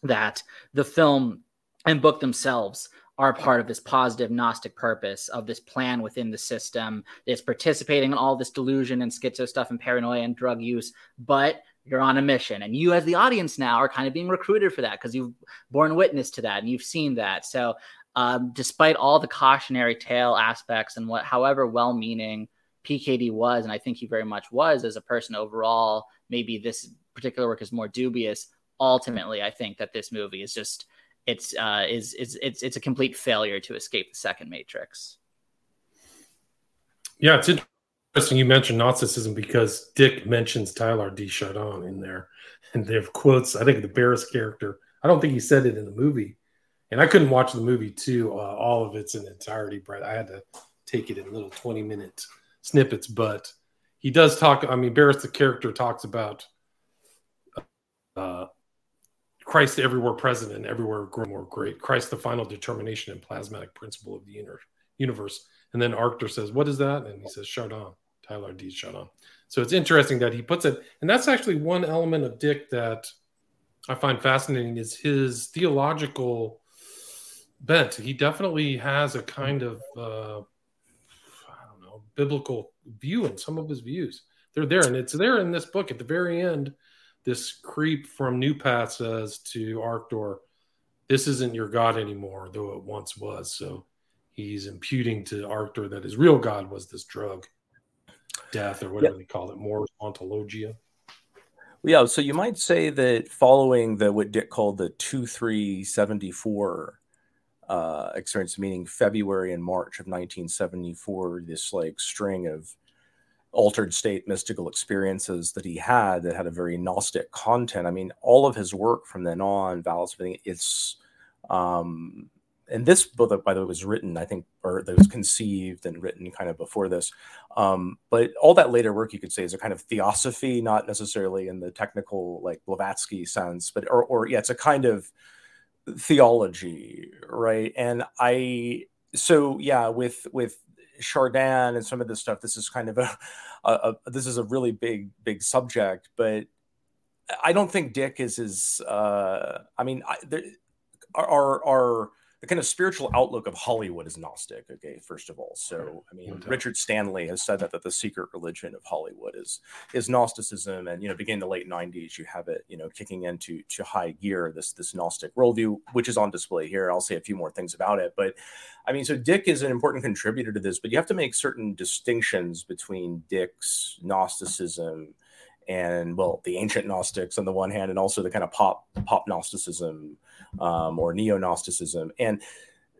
that the film and book themselves are part of this positive gnostic purpose of this plan within the system. It's participating in all this delusion and schizo stuff and paranoia and drug use but you're on a mission. And you as the audience now are kind of being recruited for that because you've borne witness to that and you've seen that. So um, despite all the cautionary tale aspects and what however well-meaning PKD was, and I think he very much was as a person overall. Maybe this particular work is more dubious. Ultimately, I think that this movie is just it's uh, is is it's it's a complete failure to escape the second Matrix. Yeah, it's interesting you mentioned Gnosticism because Dick mentions Teilhard de Chardin in there, and they have quotes. I think the Barris character. I don't think he said it in the movie, and I couldn't watch the movie too, uh, all of its in entirety. Brett, I had to take it in little twenty minute snippets, but he does talk. I mean, Barris, the character, talks about uh, Christ everywhere present and everywhere more great. Christ, the final determination and plasmatic principle of the universe. And then Arctor says, What is that? And he says, Chardin, Teilhard de Chardin. So it's interesting that he puts it. And that's actually one element of Dick that I find fascinating is his theological bent. He definitely has a kind of uh, biblical view in some of his views. They're there, and it's there in this book at the very end. This creep from New Path says to Arctor, "This isn't your God anymore, though it once was." So he's imputing to Arctor that his real God was this drug, death, or whatever yep. they call it, mors ontologica. Yeah, so you might say that following the what Dick called the two three seventy four uh, experience, meaning February and March of 1974, this like string of altered state mystical experiences that he had that had a very Gnostic content. I mean, all of his work from then on, VALIS, it's, um, and this book, by the way, was written, I think, or that was conceived and written kind of before this. Um, but all that later work, you could say, is a kind of theosophy, not necessarily in the technical, like Blavatsky sense, but, or, or yeah, it's a kind of, theology right and i so yeah with with Chardin and some of this stuff. This is kind of a, a, a this is a really big big subject, but I don't think Dick is as. Uh, I mean, I, there, our our the kind of spiritual outlook of Hollywood is Gnostic. Okay, first of all, so I mean, Richard Stanley has said that that the secret religion of Hollywood is is Gnosticism, and you know, beginning the late '90s, you have it, you know, kicking into to high gear this this Gnostic worldview, which is on display here. I'll say a few more things about it, but I mean, so Dick is an important contributor to this, but you have to make certain distinctions between Dick's Gnosticism and well, the ancient Gnostics on the one hand, and also the kind of pop pop Gnosticism um, or neo Gnosticism. And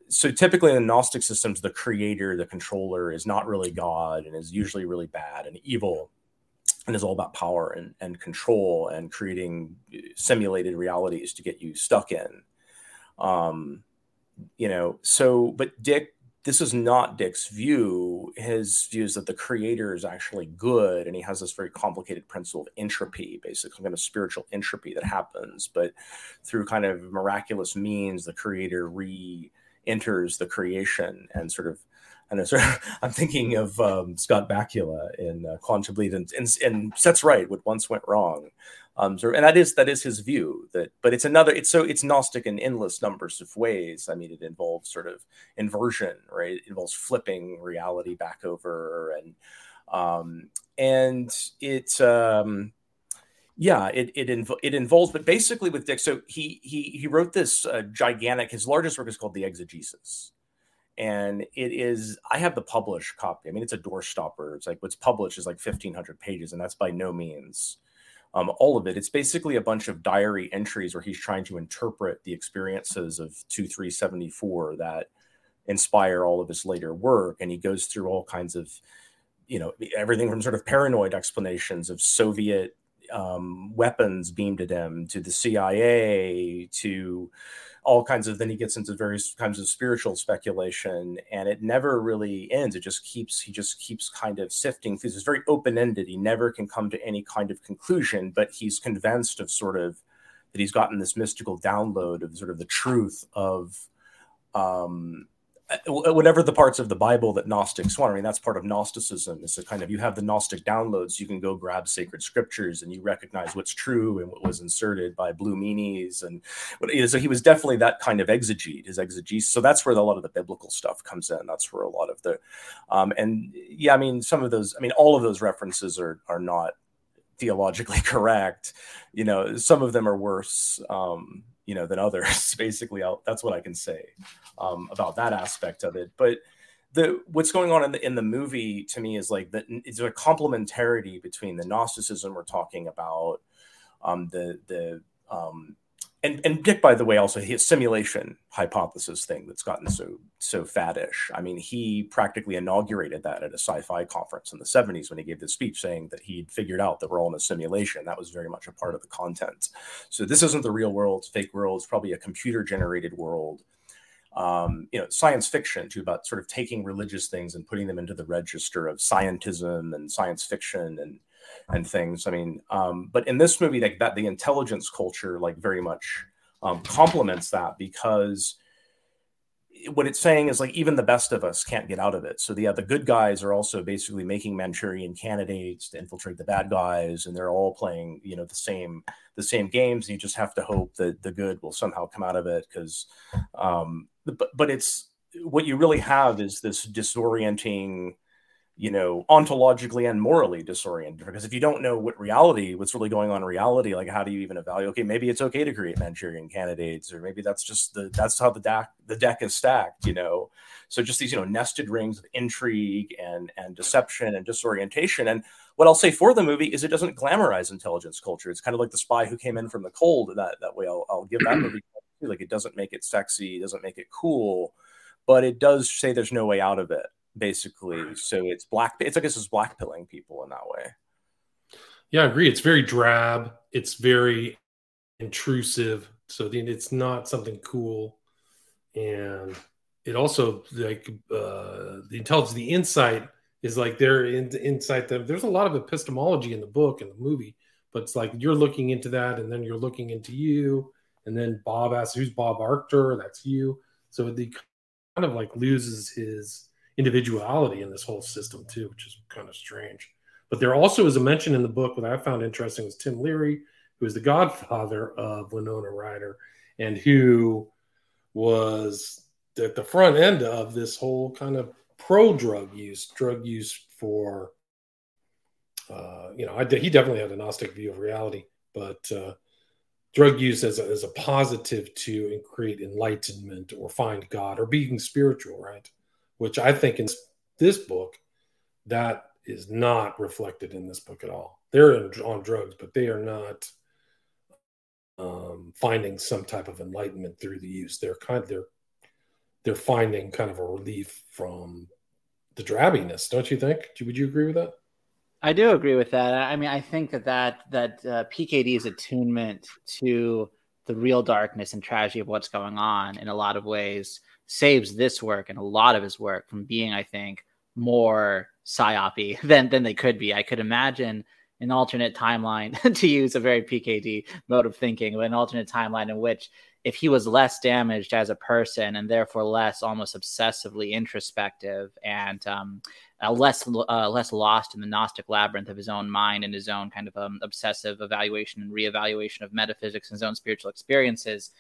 so typically in the Gnostic systems, the creator, the controller is not really God and is usually really bad and evil and is all about power and, and control and creating simulated realities to get you stuck in. Um, you know, so, but Dick this is not Dick's view. His view is that the creator is actually good, and he has this very complicated principle of entropy, basically kind of spiritual entropy that happens. But through kind of miraculous means, the creator re-enters the creation and sort of and sort of, I'm thinking of um, Scott Bakula in uh, Quantum Leap and, and, and sets right what once went wrong. Um, so, and that is that is his view that, but it's another. It's so it's gnostic in endless numbers of ways. I mean, it involves sort of inversion, right? It involves flipping reality back over, and um, and it um, yeah, it it, it involves, but basically with Dick, so he he he wrote this uh, gigantic. His largest work is called the Exegesis, and it is i have the published copy i mean it's a doorstopper it's like what's published is like 1500 pages and that's by no means um, all of it. It's basically a bunch of diary entries where he's trying to interpret the experiences of 2374 that inspire all of his later work. And he goes through all kinds of, you know, everything from sort of paranoid explanations of Soviet um, weapons beamed at him to the CIA to all kinds of then he gets into various kinds of spiritual speculation and it never really ends. It just keeps he just keeps kind of sifting through. It's very open-ended. He never can come to any kind of conclusion but he's convinced of sort of that he's gotten this mystical download of sort of the truth of um whatever the parts of the Bible that Gnostics want. I mean, that's part of Gnosticism. It's a kind of you have the Gnostic downloads. You can go grab sacred scriptures and you recognize what's true and what was inserted by blue meanies. And so he was definitely that kind of exegete, his exegesis. So that's where a lot of the biblical stuff comes in. That's where a lot of the, um, and yeah, I mean, some of those. I mean, all of those references are are not theologically correct. You know, some of them are worse. Um, you know than others basically I'll, that's what i can say um, about that aspect of it. But the what's going on in the in the movie to me is like that it's a complementarity between the gnosticism we're talking about um, the the um, and and Dick, by the way, also his simulation hypothesis thing that's gotten so so faddish. I mean, he practically inaugurated that at a sci-fi conference in the '70s when he gave this speech saying that he'd figured out that we're all in a simulation. That was very much a part of the content. So this isn't the real world; it's fake world. It's probably a computer-generated world. Um, you know, science fiction too about sort of taking religious things and putting them into the register of scientism and science fiction and and things. I mean, um, but in this movie, like that, the intelligence culture like very much um, complements that because what it's saying is like even the best of us can't get out of it. So the yeah, the good guys are also basically making Manchurian candidates to infiltrate the bad guys, and they're all playing you know the same the same games. And you just have to hope that the good will somehow come out of it because, um, but but it's what you really have is this disorienting you know, ontologically and morally disoriented. Because if you don't know what reality, what's really going on in reality, like how do you even evaluate? Okay, maybe it's okay to create Manchurian candidates, or maybe that's just the that's how the deck the deck is stacked, you know. So just these, you know, nested rings of intrigue and and deception and disorientation. And what I'll say for the movie is it doesn't glamorize intelligence culture. It's kind of like the spy who came in from the cold. That that way, I'll, I'll give that movie like it doesn't make it sexy, doesn't make it cool, but it does say there's no way out of it basically. So it's black. It's I guess it's blackpilling people in that way. Yeah, I agree. It's very drab. It's very intrusive. So then it's not something cool, and it also like uh, the intelligence, the insight is like they're in insight. That there's a lot of epistemology in the book and the movie, but it's like you're looking into that, and then you're looking into you, and then Bob asks, "Who's Bob Arctor?" That's you. So the kind of like loses his individuality in this whole system too, which is kind of strange. But there also is a mention in the book that I found interesting was Tim Leary, who is the godfather of Winona Ryder, and who was at the front end of this whole kind of pro drug use, drug use for, uh, you know, I, he definitely had a Gnostic view of reality, but uh, drug use as a, as a positive to create enlightenment or find God or being spiritual, right? Which I think in this book, that is not reflected in this book at all. They're in, on drugs, but they are not um, finding some type of enlightenment through the use. They're kind of they're they're finding kind of a relief from the drabbiness, don't you think? Would you agree with that? I do agree with that. I mean, I think that that that uh, PKD's attunement to the real darkness and tragedy of what's going on in a lot of ways saves this work and a lot of his work from being, I think, more psyopy than than they could be. I could imagine an alternate timeline to use a very PKD mode of thinking, an alternate timeline in which if he was less damaged as a person and therefore less almost obsessively introspective and um, uh, less uh, less lost in the gnostic labyrinth of his own mind and his own kind of um, obsessive evaluation and reevaluation of metaphysics and his own spiritual experiences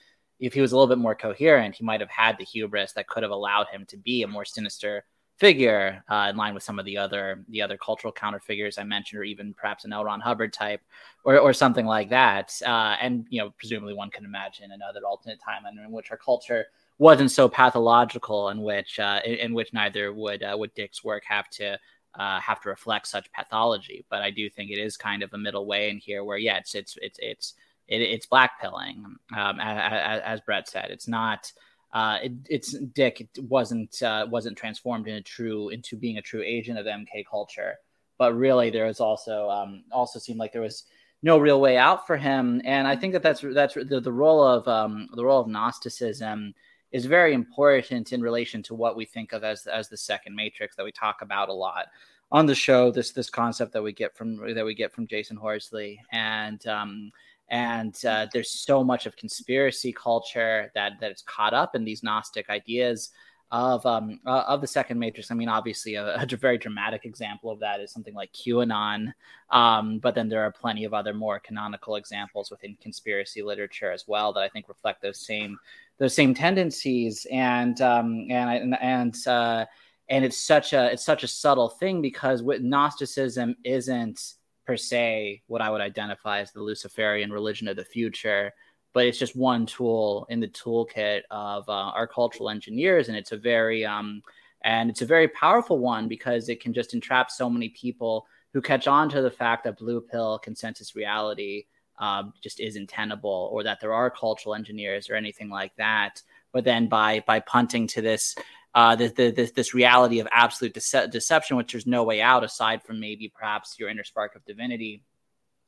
if he was a little bit more coherent he might have had the hubris that could have allowed him to be a more sinister figure uh, in line with some of the other the other cultural counter figures I mentioned, or even perhaps an L. Ron Hubbard type, or or something like that. Uh, and you know, presumably one can imagine another alternate timeline in which our culture wasn't so pathological, in which uh, in, in, which neither would uh, would Dick's work have to. Uh, have to reflect such pathology, but I do think it is kind of a middle way in here, where yeah, it's it's it's it's it, it's blackpilling, um, as, as Brett said. It's not uh, it, it's Dick wasn't uh, wasn't transformed into true into being a true agent of MK culture, but really there was also um, also seemed like there was no real way out for him, and I think that that's that's the, the role of um, the role of Gnosticism is very important in relation to what we think of as as the second matrix that we talk about a lot on the show. This this concept that we get from that we get from Jasun Horsley and um, and uh, there's so much of conspiracy culture that that is caught up in these gnostic ideas of um, uh, of the second matrix. I mean, obviously, a, a, very dramatic example of that is something like QAnon, um, but then there are plenty of other more canonical examples within conspiracy literature as well that I think reflect those same those same tendencies. And um, and and uh, and it's such a it's such a subtle thing because with Gnosticism isn't per se what I would identify as the Luciferian religion of the future, but it's just one tool in the toolkit of uh, our cultural engineers, and it's a very um, and it's a very powerful one because it can just entrap so many people who catch on to the fact that blue pill consensus reality um, just isn't tenable, or that there are cultural engineers or anything like that. But then by by punting to this uh, the, this, this reality of absolute dece- deception, which there's no way out aside from maybe perhaps your inner spark of divinity.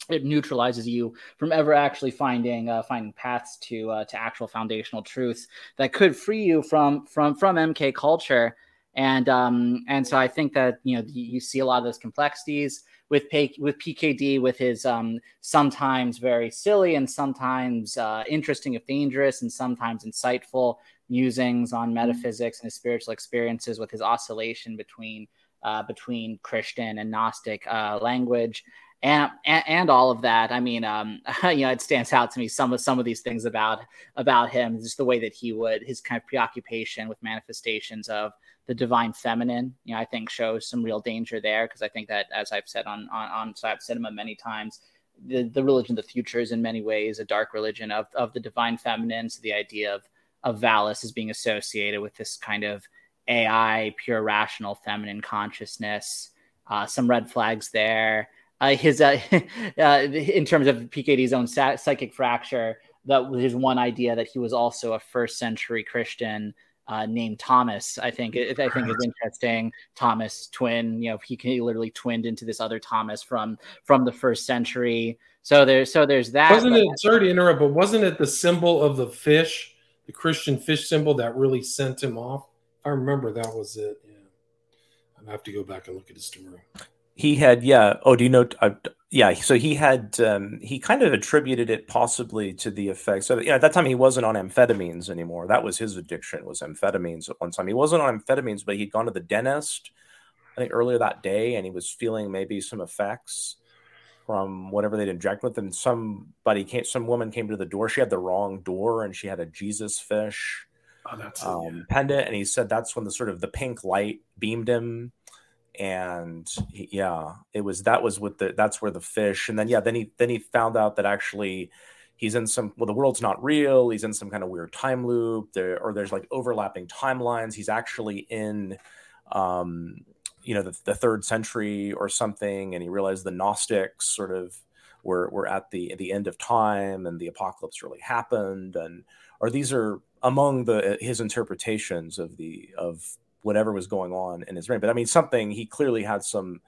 It neutralizes you from ever actually finding uh, finding paths to uh, to actual foundational truths that could free you from from from MK culture. And um, and so I think that you know you see a lot of those complexities with P- with PKD with his um, sometimes very silly and sometimes uh, interesting if dangerous and sometimes insightful musings on metaphysics and his spiritual experiences with his oscillation between uh, between Christian and Gnostic uh, language. And, and, and all of that. I mean, um, you know, it stands out to me some of some of these things about about him, just the way that he would his kind of preoccupation with manifestations of the divine feminine. You know, I think shows some real danger there because I think that, as I've said on on on Psyop Cinema many times, the, the religion of the future is in many ways a dark religion of of the divine feminine. So the idea of of VALIS as being associated with this kind of AI, pure rational feminine consciousness. Uh, some red flags there. Uh, his uh, uh in terms of PKD's own sa- psychic fracture, that was his one idea that he was also a first century Christian uh, named Thomas. I think I think is interesting. Thomas twin, you know, he, he literally twinned into this other Thomas from from the first century. So there's so there's that. Wasn't it? Sorry to interrupt, but wasn't it the symbol of the fish? The Christian fish symbol that really sent him off. I remember that was it. Yeah, I have to go back and look at his story. He had, yeah. Oh, do you know? I, yeah, so he had um, he kind of attributed it possibly to the effects. So yeah, at that time he wasn't on amphetamines anymore. That was his addiction was amphetamines. At one time he wasn't on amphetamines, but he'd gone to the dentist. I think earlier that day, and he was feeling maybe some effects from whatever they'd inject with. And somebody came, some woman came to the door. She had the wrong door, and she had a Jesus fish oh, that's um, yeah. pendant. And he said that's when the sort of the pink light beamed him and he, yeah it was that was with the that's where the fish and then yeah then he then he found out that actually he's in some well the world's not real he's in some kind of weird time loop there or there's like overlapping timelines he's actually in um you know the, the third century or something and he realized the gnostics sort of were were at the the end of time and the apocalypse really happened and or these are among the his interpretations of the of whatever was going on in his brain. But I mean, something he clearly had some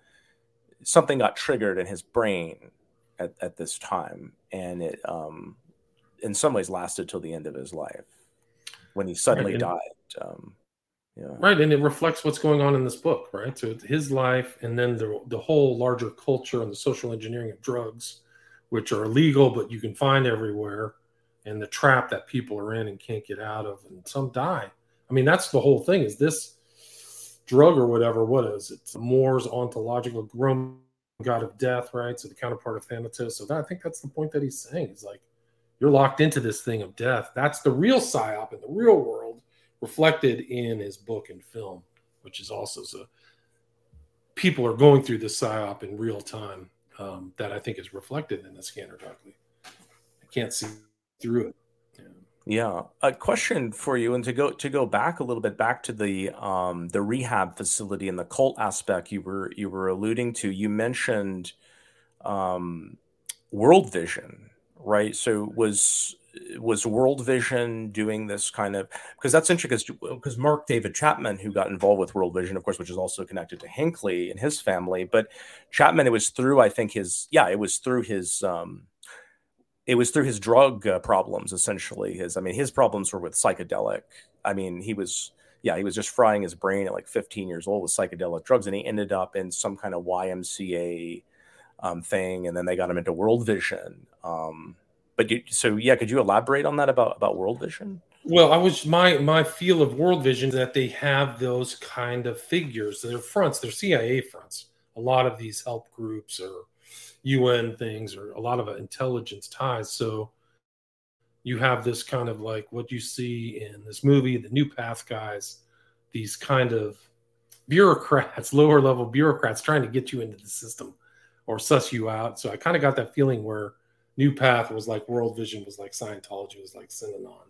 something got triggered in his brain at, at this time, and it um, in some ways lasted till the end of his life when he suddenly right. died. Um, yeah. Right, and it reflects what's going on in this book, right? So his life, and then the the whole larger culture and the social engineering of drugs, which are illegal but you can find everywhere, and the trap that people are in and can't get out of, and some die. I mean, that's the whole thing. Is this drug or whatever. What is it? Mors ontological god of death, right? So the counterpart of Thanatos. So that, I think that's the point that he's saying. He's like, you're locked into this thing of death. That's the real psyop in the real world, reflected in his book and film, which is also so. People are going through this psyop in real time. Um, that I think is reflected in the scanner darkly. I can't see through it. Yeah, a question for you, and to go to go back a little bit back to the um, the rehab facility and the cult aspect you were you were alluding to. You mentioned um, World Vision, right? So was was World Vision doing this kind of because that's interesting because Mark David Chapman, who got involved with World Vision, of course, which is also connected to Hinckley and his family, but Chapman, it was through I think his yeah, it was through his um, it was through his drug uh, problems essentially his i mean his problems were with psychedelic i mean he was yeah he was just frying his brain at like 15 years old with psychedelic drugs and he ended up in some kind of ymca um, thing and then they got him into world vision um, but you, so yeah could you elaborate on that about about world vision well i was my my feel of world vision that they have those kind of figures their fronts they're cia fronts a lot of these help groups or UN things or a lot of intelligence ties. So you have this kind of like what you see in this movie, the New Path guys, these kind of bureaucrats, lower level bureaucrats trying to get you into the system or suss you out. So I kind of got that feeling where New Path was like World Vision was like Scientology was like Synanon.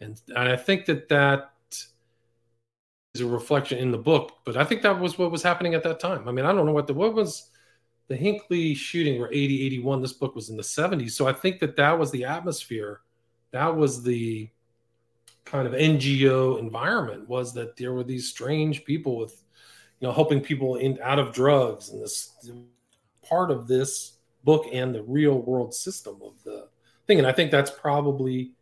And, and I think that that is a reflection in the book, but I think that was what was happening at that time. I mean, I don't know what the, what was, the Hinckley shooting were 80, 81. This book was in the 70s. So I think that that was the atmosphere. That was the kind of NGO environment was that there were these strange people with, you know, helping people in out of drugs and this part of this book and the real world system of the thing. And I think that's probably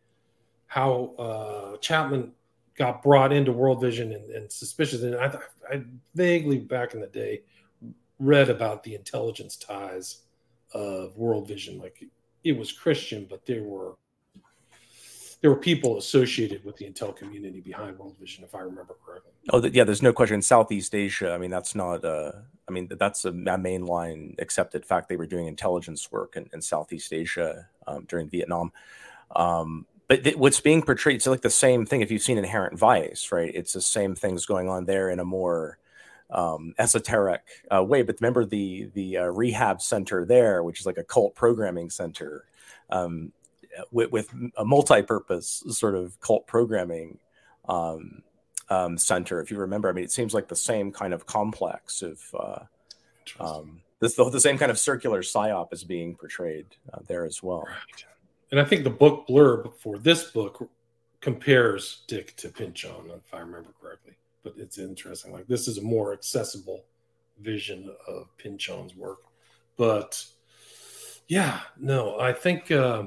how uh, Chapman got brought into World Vision and, and suspicious. And I, I vaguely back in the day read about the intelligence ties of World Vision. Like it was Christian, but there were there were people associated with the intel community behind World Vision, if I remember correctly. Oh, yeah. There's no question. In Southeast Asia, I mean, that's not. Uh, I mean, that's a, mainline accepted fact. They were doing intelligence work in, in Southeast Asia um, during Vietnam. Um, but th- what's being portrayed, it's like the same thing. If you've seen Inherent Vice, right? It's the same things going on there in a more um, esoteric uh, way. But remember the the uh, rehab center there, which is like a cult programming center um, with, with, a multi-purpose sort of cult programming um, um, center. If you remember, I mean, it seems like the same kind of complex of uh, um, this the, the, same kind of circular psyop is being portrayed uh, there as well. Right. And I think the book blurb for this book compares Dick to Pynchon, if I remember correctly but it's interesting. Like this is a more accessible vision of Pynchon's work. But yeah, no, I think uh,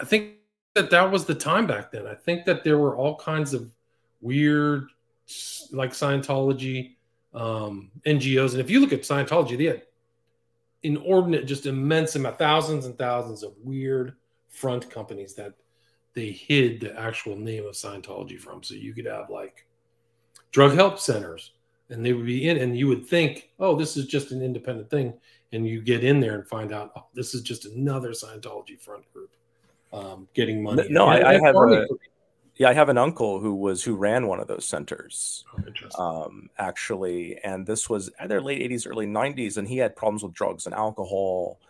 I think that that was the time back then. I think that there were all kinds of weird, like Scientology, um, NGOs, and if you look at Scientology, they had inordinate, just immense amount, thousands and thousands of weird front companies that they hid the actual name of Scientology from. So you could have like drug help centers and they would be in and you would think oh this is just an independent thing and you get in there and find out oh this is just another scientology front group um, getting money. No I, I, have a, yeah i have an uncle who was who ran one of those centers oh, um, actually and this was either late 80s early 90s and he had problems with drugs and alcohol.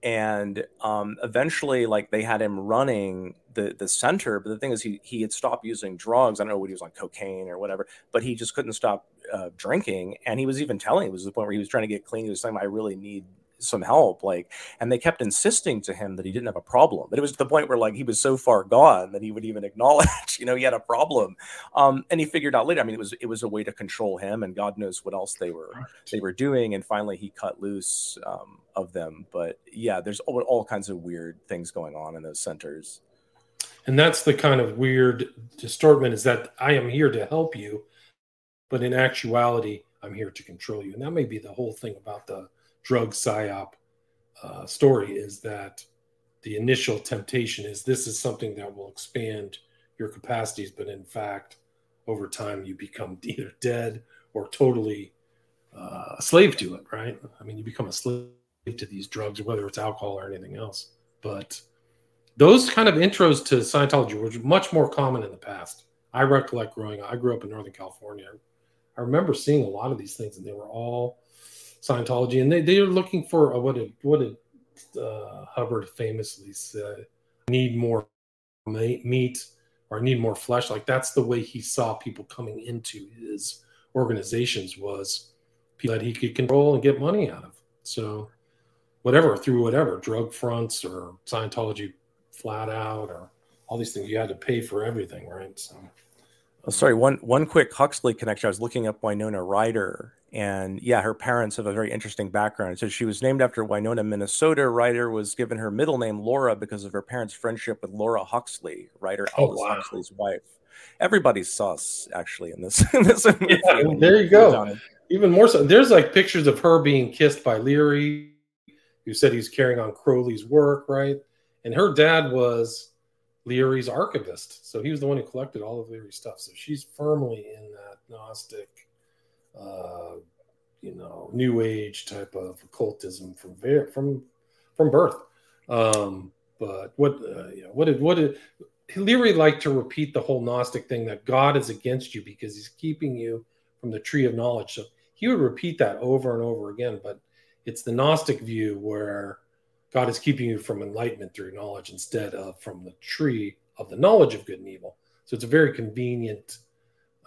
And um, eventually like they had him running the the center but the thing is he he had stopped using drugs. I don't know what he was on cocaine or whatever but he just couldn't stop uh, drinking. And he was even telling it was the point where he was trying to get clean. He was saying i really need some help like and they kept insisting to him that he didn't have a problem but it was to the point where like he was so far gone that he would even acknowledge you know he had a problem. Um and he figured out later i mean it was it was a way to control him and god knows what else they were they were doing and finally he cut loose um of them. But yeah there's all, all kinds of weird things going on in those centers. And that's the kind of weird distortment is that i am here to help you but in actuality i'm here to control you. And that may be the whole thing about the drug psyop uh, story is that the initial temptation is this is something that will expand your capacities, but in fact, over time, you become either dead or totally uh, a slave to it, right? I mean, you become a slave to these drugs, whether it's alcohol or anything else. But those kind of intros to Scientology were much more common in the past. I recollect growing up, I grew up in Northern California. I remember seeing a lot of these things, and they were all Scientology, and they they are looking for a, what did what did uh, Hubbard famously said? Need more meat or need more flesh. Like that's the way he saw people coming into his organizations was people that he could control and get money out of. So whatever through whatever drug fronts or Scientology flat out or all these things you had to pay for everything, right? So. Oh, sorry, one one quick Huxley connection. I was looking up Winona Ryder and yeah, her parents have a very interesting background. So she was named after Winona, Minnesota. Ryder was given her middle name Laura because of her parents' friendship with Laura Huxley, writer oh, Aldous wow. Huxley's wife. Everybody's sus, actually, in this. In this. Yeah, there you go. Even more so, there's like pictures of her being kissed by Leary, who said he's carrying on Crowley's work, right? And her dad was Leary's archivist, so he was the one who collected all of Leary's stuff. So she's firmly in that Gnostic uh, you know, new age type of occultism from from from birth. Um, but what uh, you know, what did what did Leary like to repeat the whole Gnostic thing that God is against you because He's keeping you from the tree of knowledge. So he would repeat that over and over again. But it's the Gnostic view where God is keeping you from enlightenment through knowledge instead of from the tree of the knowledge of good and evil. So it's a very convenient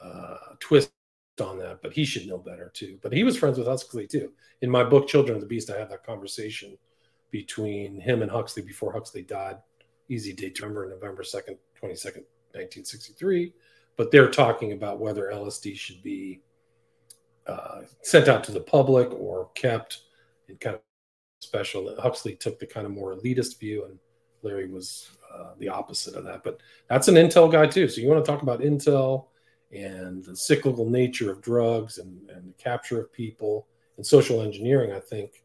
uh, twist on that, but he should know better too. But he was friends with Huxley too. In my book, Children of the Beast, I have that conversation between him and Huxley before Huxley died. Easy date to remember, November 2nd, 22nd, 1963. But they're talking about whether LSD should be uh, sent out to the public or kept in kind of special. Huxley took the kind of more elitist view, and Leary was uh, the opposite of that. But that's an Intel guy too. So you want to talk about Intel and the cyclical nature of drugs and, and the capture of people and social engineering, I think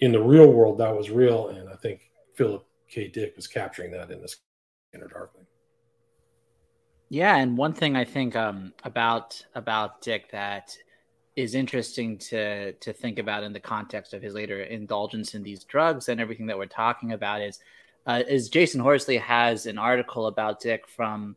in the real world that was real. And I think Philip K. Dick was capturing that in this Scanner Darkly. Yeah, and one thing I think um, about about Dick that is interesting to to think about in the context of his later indulgence in these drugs and everything that we're talking about is uh, is Jasun Horsley has an article about Dick from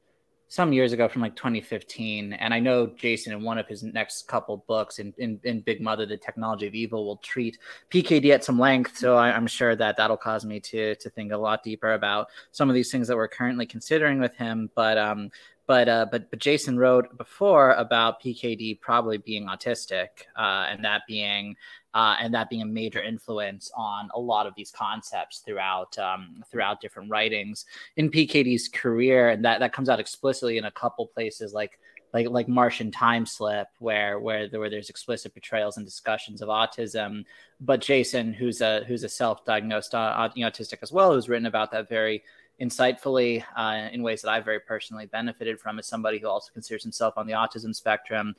some years ago from like 2015 and i know Jasun in one of his next couple books in, in, in, big mother the technology of evil will treat pkd at some length so I, am sure that that'll cause me to to think a lot deeper about some of these things that we're currently considering with him but um but uh, but but Jasun wrote before about PKD probably being autistic, uh, and that being uh, and that being a major influence on a lot of these concepts throughout um, throughout different writings in PKD's career, and that that comes out explicitly in a couple places like like like Martian Time Slip, where where where there's explicit portrayals and discussions of autism. But Jasun, who's a who's a self-diagnosed uh, autistic as well, who's written about that very insightfully uh, in ways that I very personally benefited from as somebody who also considers himself on the autism spectrum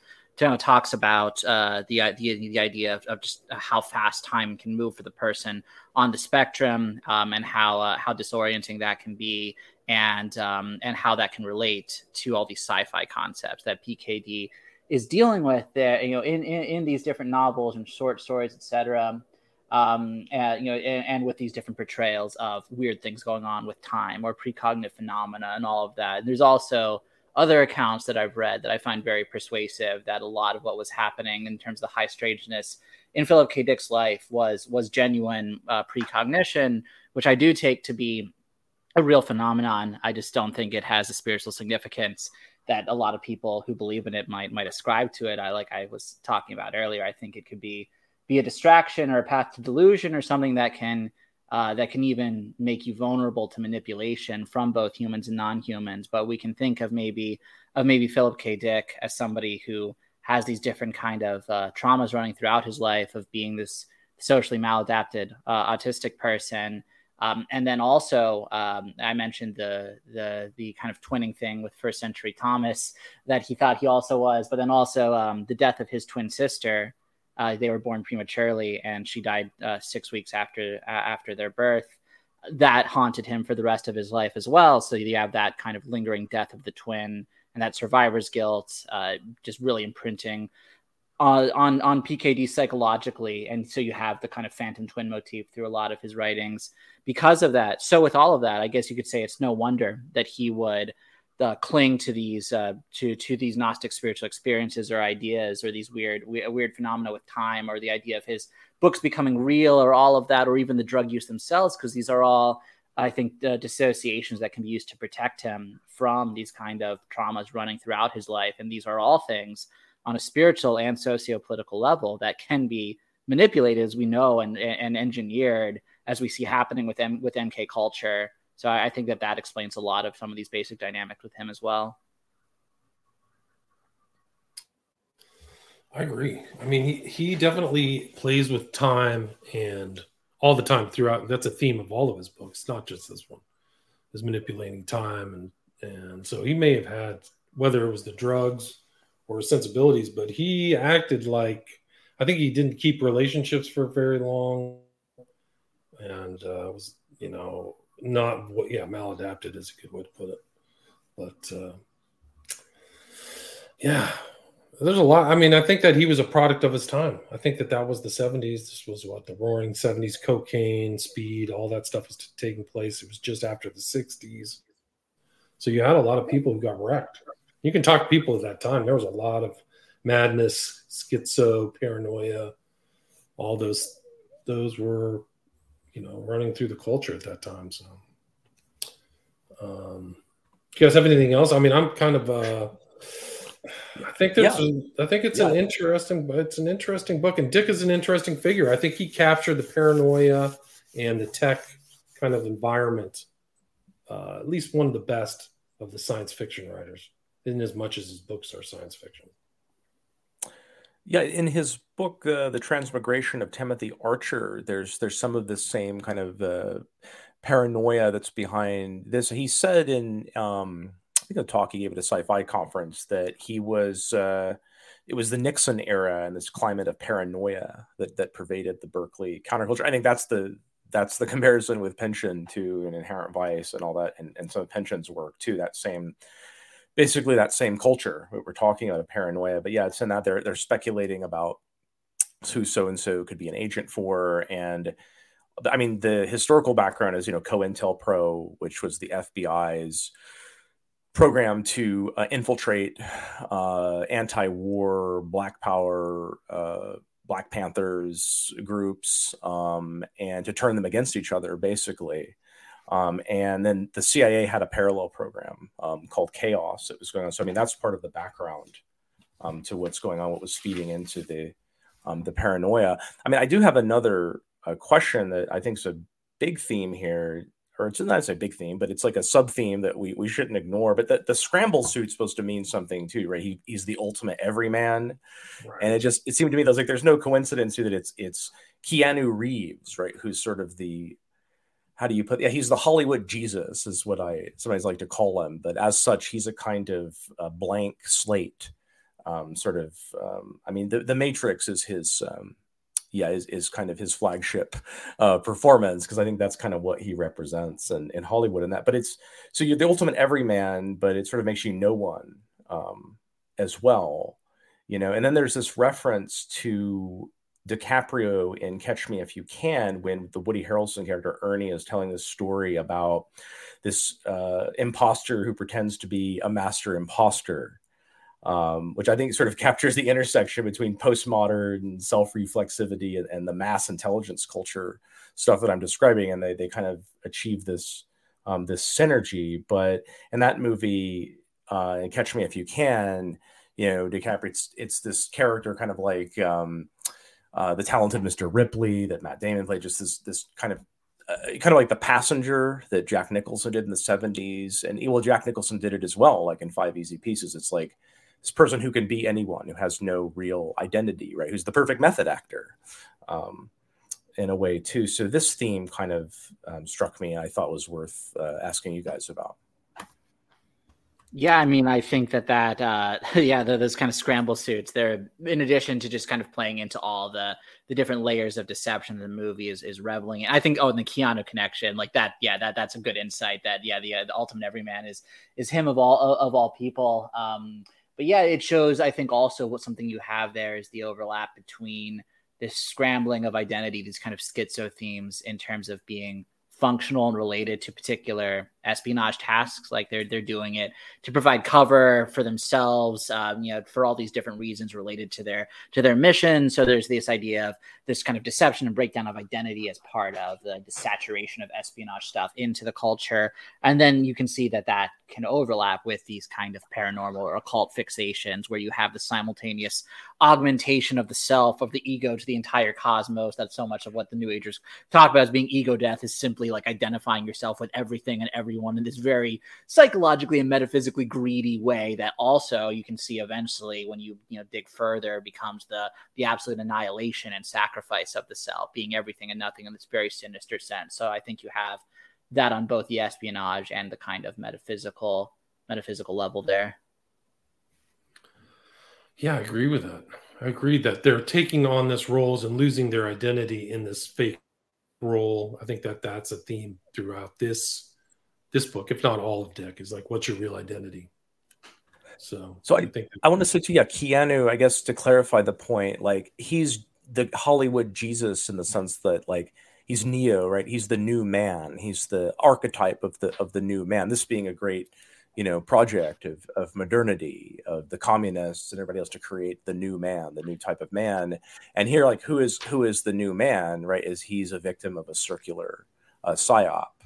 talks about uh, the idea the idea of, of, just how fast time can move for the person on the spectrum um, and how uh, how disorienting that can be and um, and how that can relate to all these sci-fi concepts that PKD is dealing with there you know in, in, in these different novels and short stories etc um, and, you know and, and, with these different portrayals of weird things going on with time or precognitive phenomena and all of that and there's also other accounts that I've read that I find very persuasive that a lot of what was happening in terms of the high strangeness in Philip K. Dick's life was was genuine uh, precognition, which I do take to be a real phenomenon. I just don't think it has a spiritual significance that a lot of people who believe in it might might ascribe to it. I like I was talking about earlier. I think it could be be a distraction or a path to delusion or something that can uh, that can even make you vulnerable to manipulation from both humans and non-humans. But we can think of maybe of maybe Philip K. Dick as somebody who has these different kind of uh, traumas running throughout his life of being this socially maladapted uh, autistic person. Um, and then also, um, I mentioned the the the kind of twinning thing with first century Thomas that he thought he also was, but then also um, the death of his twin sister, uh, they were born prematurely, and she died uh, six weeks after uh, after their birth. That haunted him for the rest of his life as well. So you have that kind of lingering death of the twin and that survivor's guilt, uh, just really imprinting on, on on PKD psychologically, and so you have the kind of phantom twin motif through a lot of his writings because of that. So with all of that, I guess you could say it's no wonder that he would uh, cling to these uh, to to these Gnostic spiritual experiences or ideas or these weird weird phenomena with time or the idea of his books becoming real or all of that or even the drug use themselves because these are all I think uh, dissociations that can be used to protect him from these kind of traumas running throughout his life. And these are all things on a spiritual and socio-political level that can be manipulated as we know and and engineered as we see happening with M- with MK culture so I, I think that that explains a lot of some of these basic dynamics with him as well. I agree. I mean, he, he definitely plays with time and all the time throughout. That's a theme of all of his books, not just this one. Is manipulating time and and so he may have had whether it was the drugs or sensibilities, but he acted like I think he didn't keep relationships for very long, and uh, was you know not yeah maladapted is a good way to put it. But uh, yeah there's a lot. I mean i think that he was a product of his time. I think that that was the 70s this was what the roaring 70s cocaine speed all that stuff was taking place. It was just after the 60s so you had a lot of people who got wrecked. You can talk to people at that time. There was a lot of madness schizo paranoia. All those those were you know running through the culture at that time. So, um, you guys have anything else? I mean, I'm kind of. Uh, I think there's, Yeah. I think it's yeah. an interesting. It's an interesting book, and Dick is an interesting figure. I think he captured the paranoia and the tech kind of environment. Uh, at least one of the best of the science fiction writers, in as much as his books are science fiction. Yeah, in his book, uh, "The Transmigration of Timothy Archer," there's there's some of the same kind of uh, paranoia that's behind this. He said in um, I think a talk he gave at a sci-fi conference that he was uh, it was the Nixon era and this climate of paranoia that that pervaded the Berkeley counterculture. I think that's the that's the comparison with Pynchon to an inherent vice and all that, and, and some of Pynchon's work too. That same basically that same culture we're talking about a paranoia but yeah it's in that they're they're speculating about who so and so could be an agent for and i mean the historical background is you know cointelpro which was the fbi's program to uh, infiltrate uh, anti-war black power uh, black panthers groups um, and to turn them against each other basically um, and then the CIA had a parallel program um, called Chaos that was going on. So I mean, that's part of the background um, to what's going on, what was feeding into the um, the paranoia. I mean, I do have another uh, question that I think is a big theme here, or it's not a big theme, but it's like a sub theme that we, we shouldn't ignore. But the, the scramble suit's supposed to mean something too, right? He, he's the ultimate everyman, right. and it just it seemed to me that was like there's no coincidence that it's it's Keanu Reeves, right, who's sort of the how do you put yeah he's the hollywood jesus is what i sometimes like to call him but as such he's a kind of a blank slate um, sort of. Um, I mean, the, the Matrix is his. Um, yeah, is, is kind of his flagship uh, performance because I think that's kind of what he represents in, in Hollywood and that. But it's so you're the ultimate everyman, but it sort of makes you no one um, as well, you know. And then there's this reference to DiCaprio in Catch Me If You Can when the Woody Harrelson character Ernie is telling this story about this uh, imposter who pretends to be a master imposter um, which I think sort of captures the intersection between postmodern self reflexivity and, and, the mass intelligence culture stuff that I'm describing, and they they kind of achieve this um, this synergy. But in that movie, uh, and Catch Me If You Can, you know, DiCaprio, it's, it's this character kind of like um, uh, the talented Mr. Ripley that Matt Damon played, just this this kind of uh, kind of like the passenger that Jack Nicholson did in the 70s. And well, Jack Nicholson did it as well, like in Five Easy Pieces. It's like this person who can be anyone, who has no real identity, right? Who's the perfect method actor, um, in a way too. So this theme kind of um, struck me. I thought was worth uh, asking you guys about. Yeah, I mean, I think that that uh, yeah, those kind of scramble suits. They're in addition to just kind of playing into all the the different layers of deception the movie is is reveling in. I think oh, and the Keanu connection, like that. Yeah, that that's a good insight. That yeah, the, uh, the ultimate everyman is is him of all of all people. Um, but yeah, it shows. I think also what something you have there is the overlap between this scrambling of identity, these kind of schizo themes in terms of being functional and related to particular espionage tasks like they're they're doing it to provide cover for themselves um, you know for all these different reasons related to their to their mission. So there's this idea of this kind of deception and breakdown of identity as part of the, the saturation of espionage stuff into the culture. And then you can see that that can overlap with these kind of paranormal or occult fixations where you have the simultaneous augmentation of the self of the ego to the entire cosmos. That's so much of what the new agers talk about as being ego death is simply like identifying yourself with everything and everyone in this very psychologically and metaphysically greedy way that also you can see eventually when you you know dig further becomes the the absolute annihilation and sacrifice of the self being everything and nothing in this very sinister sense so i think you have that on both the espionage and the kind of metaphysical metaphysical level there. Yeah, I agree with that. I agree that they're taking on this roles and losing their identity in this fake role. I think that that's a theme throughout this this book, if not all of Dick, is like, what's your real identity? So, so I, I think I want to say to yeah, Keanu. I guess to clarify the point, like he's the Hollywood Jesus in the sense that like he's Neo, right? He's the new man. He's the archetype of the of the new man. This being a great, you know, project of of modernity, of the communists and everybody else to create the new man, the new type of man. And here, like, who is who is the new man? Right? Is he's a victim of a circular uh, psyop.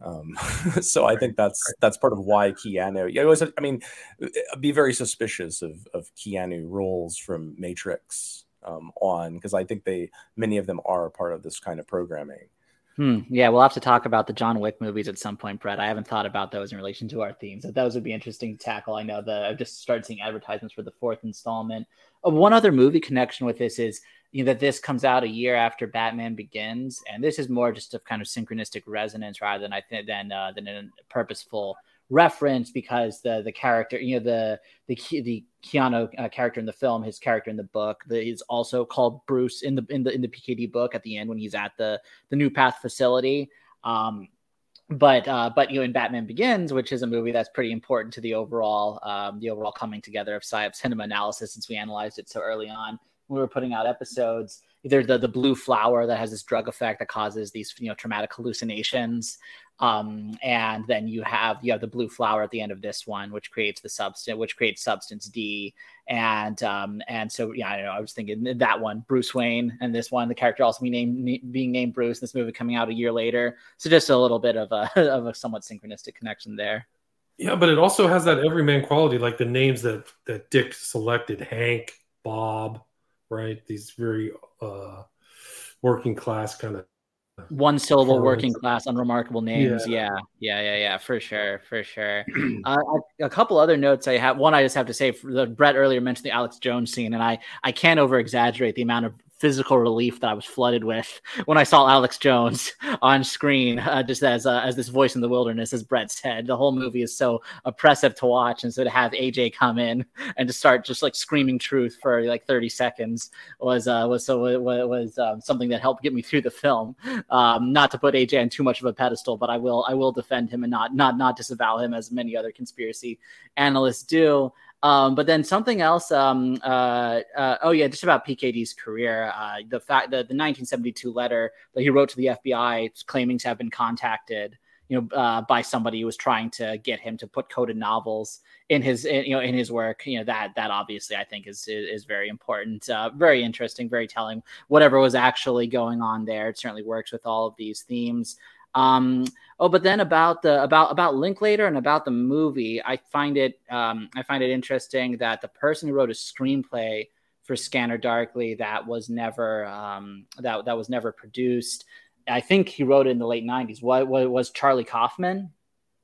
Um, so I think that's that's part of why Keanu. Yeah, always, I mean, be very suspicious of of Keanu roles from Matrix um, on because I think they many of them are part of this kind of programming. Hmm. Yeah, we'll have to talk about the John Wick movies at some point, Brett. I haven't thought about those in relation to our themes. But those would be interesting to tackle. I know that I've just started seeing advertisements for the fourth installment. Uh, one other movie connection with this is you know that this comes out a year after Batman Begins, and this is more just a kind of synchronistic resonance rather than I think than uh, than a purposeful reference because the the character, you know, the the the Keanu uh, character in the film, his character in the book, the, is also called Bruce in the in the in the PKD book at the end when he's at the the New Path facility. Um, but uh, but you know in Batman Begins, which is a movie that's pretty important to the overall um, the overall coming together of PSYOP cinema analysis since we analyzed it so early on we were putting out episodes there's the, the blue flower that has this drug effect that causes these you know traumatic hallucinations um, and then you have you have the blue flower at the end of this one which creates the substance which creates substance d. And um, and so yeah i know i was thinking that one bruce wayne and this one the character also being named being named bruce this movie coming out a year later. So just a little bit of a of a somewhat synchronistic connection there. Yeah but it also has that everyman quality like the names that that dick selected hank bob right? These very uh, working class kind of one syllable working class unremarkable names. Yeah. yeah. Yeah yeah yeah. For sure for sure. Uh, a couple other notes i have one i just have to say the brett earlier mentioned the alex jones scene and i i can't over exaggerate the amount of physical relief that I was flooded with when I saw Alex Jones on screen, uh, just as uh, as this voice in the wilderness, as Brett said. The whole movie is so oppressive to watch, and so to have AJ come in and to start just like screaming truth for like 30 seconds was uh, was so was, um, something that helped get me through the film. Um, not to put AJ on too much of a pedestal, but I will I will defend him and not not not disavow him as many other conspiracy analysts do. Um, but then something else. Um, uh, uh, oh yeah, just about PKD's career. Uh, the fact that the 1972 letter that he wrote to the FBI claiming to have been contacted, you know, uh, by somebody who was trying to get him to put coded novels in his, in, you know, in his work. You know that that obviously I think is is, is very important, uh, very interesting, very telling. Whatever was actually going on there, it certainly works with all of these themes. Um, oh, but then about the about about Linklater and about the movie, I find it um, I find it interesting that the person who wrote a screenplay for Scanner Darkly that was never um, that that was never produced. I think he wrote it in the late '90s. What, what was Charlie Kaufman,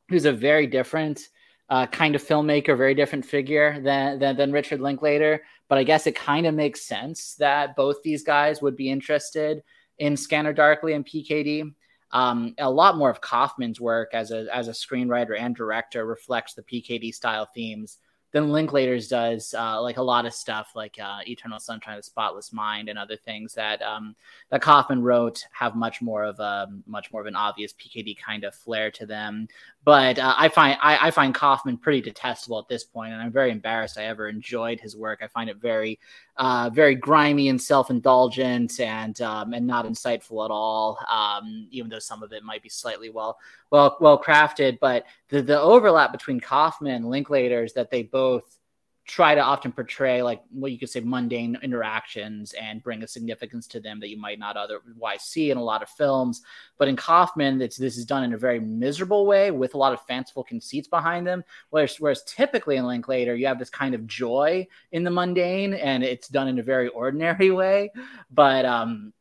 who's a very different uh, kind of filmmaker, very different figure than, than than Richard Linklater. But I guess it kind of makes sense that both these guys would be interested in Scanner Darkly and PKD. Um, a lot more of Kaufman's work as a as a screenwriter and director reflects the PKD style themes than Linklater's does. Uh, like a lot of stuff, like uh, Eternal Sunshine of the Spotless Mind and other things that um, that Kaufman wrote, have much more of a much more of an obvious PKD kind of flair to them. But uh, I find I, I, find Kaufman pretty detestable at this point, and I'm very embarrassed I ever enjoyed his work. I find it very uh, very grimy and self indulgent and um, and not insightful at all. Um, even though some of it might be slightly well well well crafted, but the the overlap between Kaufman and Linklater is that they both try to often portray like what you could say mundane interactions and bring a significance to them that you might not otherwise see in a lot of films. But in Kaufman, this is done in a very miserable way with a lot of fanciful conceits behind them. Whereas, whereas typically in Linklater, you have this kind of joy in the mundane and it's done in a very ordinary way. But um,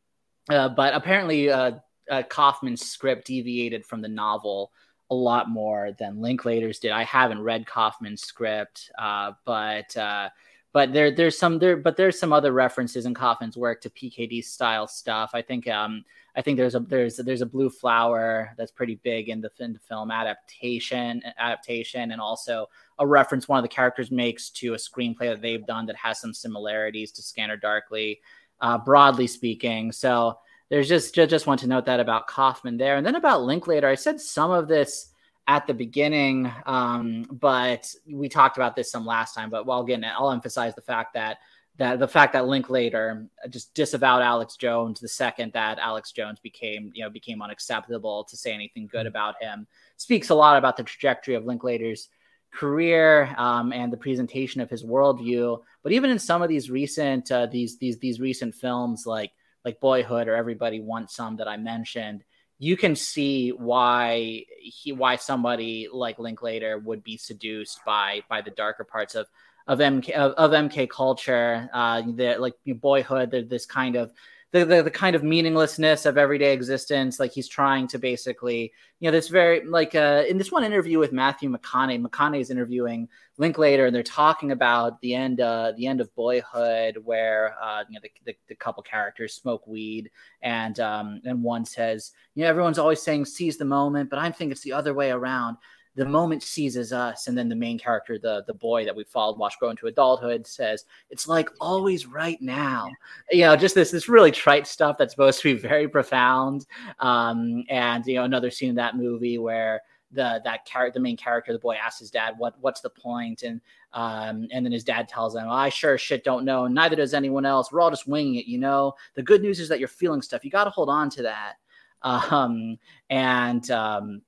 uh, but apparently, uh, uh, Kaufman's script deviated from the novel a lot more than Linklater's did. I haven't read Kaufman's script, uh, but uh, but there there's some there but there's some other references in Kaufman's work to PKD style stuff. I think um I think there's a there's there's a blue flower that's pretty big in the, in the film adaptation adaptation and also a reference one of the characters makes to a screenplay that they've done that has some similarities to Scanner Darkly, uh, broadly speaking. So there's just, just want to note that about Kaufman there, and then about Linklater. I said some of this at the beginning, um, but we talked about this some last time. But while again, I'll emphasize the fact that that the fact that Linklater just disavowed Alex Jones the second that Alex Jones became you know became unacceptable to say anything good about him speaks a lot about the trajectory of Linklater's career um, and the presentation of his worldview. But even in some of these recent uh, these these these recent films like like Boyhood or Everybody Wants Some that I mentioned, you can see why he why somebody like Linklater would be seduced by by the darker parts of of MK of, of MK culture. Uh, like Boyhood, this kind of the, the, the kind of meaninglessness of everyday existence. Like he's trying to basically, you know, this very like uh, in this one interview with Matthew McConaughey, McConaughey is interviewing Linklater, and they're talking about the end, uh, the end of Boyhood, where uh, you know the, the, the couple characters smoke weed, and um, and one says, you know, everyone's always saying seize the moment, but I think it's the other way around the moment seizes us and then the main character the the boy that we followed watch grow into adulthood says it's like always right now. You know just this this really trite stuff that's supposed to be very profound. Um, and you know another scene in that movie where the that character the main character the boy asks his dad what what's the point? And um, and then his dad tells him i sure shit don't know. Neither does anyone else. We're all just winging it you know? The good news is that you're feeling stuff. You got to hold on to that. Um, and um,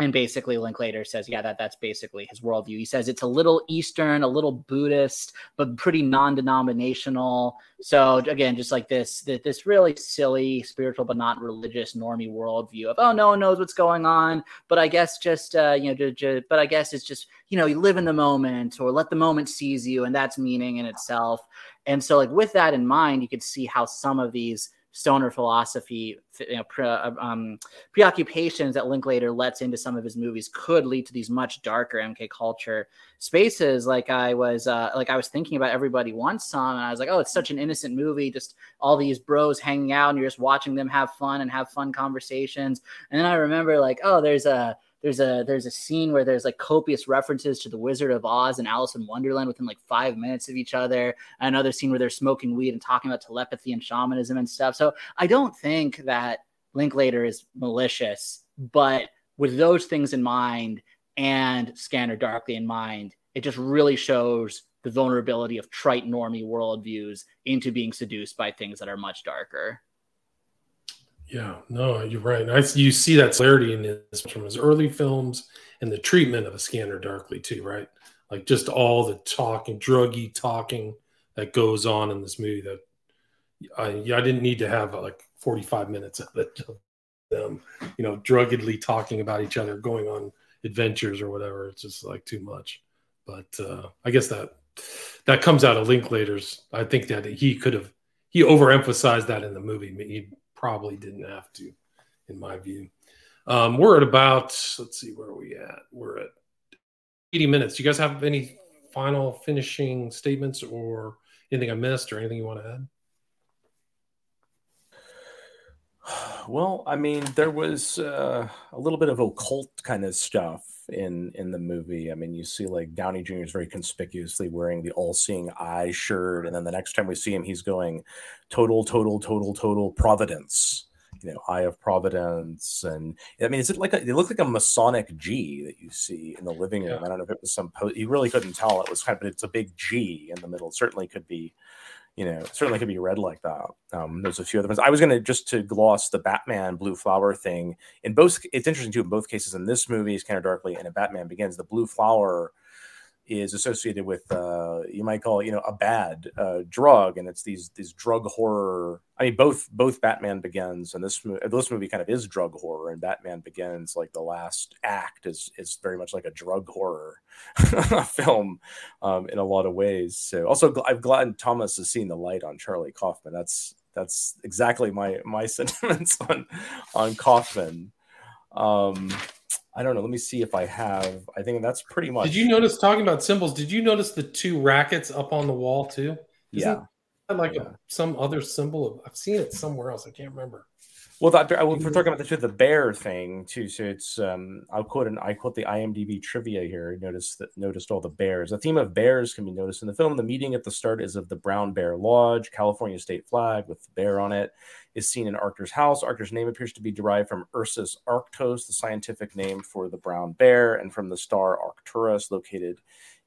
and basically linklater says yeah that that's basically his worldview. He says it's a little eastern a little buddhist but pretty non-denominational. So again just like this this really silly spiritual but not religious normie worldview of oh no one knows what's going on. But i guess just uh, you know but i guess it's just you know you live in the moment or let the moment seize you and that's meaning in itself. And so like with that in mind you could see how some of these stoner philosophy, you know, pre, um, preoccupations that Linklater lets into some of his movies could lead to these much darker MK culture spaces. Like I was, uh, like I was thinking about Everybody Wants Some, and I was like, oh, it's such an innocent movie, just all these bros hanging out, and you're just watching them have fun and have fun conversations. And then I remember like, oh, there's a there's a there's a scene where there's like copious references to the Wizard of Oz and Alice in Wonderland within like five minutes of each other. Another scene where they're smoking weed and talking about telepathy and shamanism and stuff. So I don't think that Linklater is malicious, but with those things in mind and Scanner Darkly in mind, it just really shows the vulnerability of trite normie worldviews into being seduced by things that are much darker. Yeah, no, you're right. I, you see that clarity in his from his early films and the treatment of a Scanner Darkly too, right? Like just all the talking, druggy talking that goes on in this movie. That I, I didn't need to have like 45 minutes of it, them, you know, druggedly talking about each other, going on adventures or whatever. It's just like too much. But uh, I guess that that comes out of Linklater's. I think that he could have he overemphasized that in the movie. He probably didn't have to, in my view. Um, we're at about, let's see, where are we at? We're at 80 minutes. You guys have any final finishing statements or anything I missed or anything you want to add? Well, I mean, there was uh, a little bit of occult kind of stuff in in the movie. I mean, you see like Downey Jr. is very conspicuously wearing the all-seeing eye shirt, and then the next time we see him, he's going total, total, total, total Providence. You know, Eye of Providence, and I mean, is it like a, it looked like a Masonic G that you see in the living room? Yeah. I don't know if it was some. Po- you really couldn't tell. It was kind of, but it's a big G in the middle. It certainly could be you know, certainly could be read like that. Um, there's a few other ones. I was going to just to gloss the Batman Blue Flower thing. In both, it's interesting too. In both cases, in this movie, is kind of darkly, and in Batman Begins, the blue flower is associated with uh, you might call it you know a bad uh, drug, and it's these these drug horror. I mean, both both Batman Begins and this this movie kind of is drug horror, and Batman Begins like the last act is is very much like a drug horror film um, in a lot of ways. So also I'm glad Thomas has seen the light on Charlie Kaufman. That's that's exactly my my sentiments on on Kaufman. Um, I don't know. Let me see if I have. I think that's pretty much. Did you notice talking about symbols? Did you notice the two rackets up on the wall too? Isn't yeah. That like yeah. A, some other symbol of? I've seen it somewhere else. I can't remember. Well, that, we're talking about the, the bear thing too. So it's um, I'll quote and I quote the IMDb trivia here. Notice that noticed all the bears. The theme of bears can be noticed in the film. The meeting at the start is of the Brown Bear Lodge, California state flag with the bear on it, is seen in Arctor's house. Arctor's name appears to be derived from Ursus arctos, the scientific name for the brown bear, and from the star Arcturus, located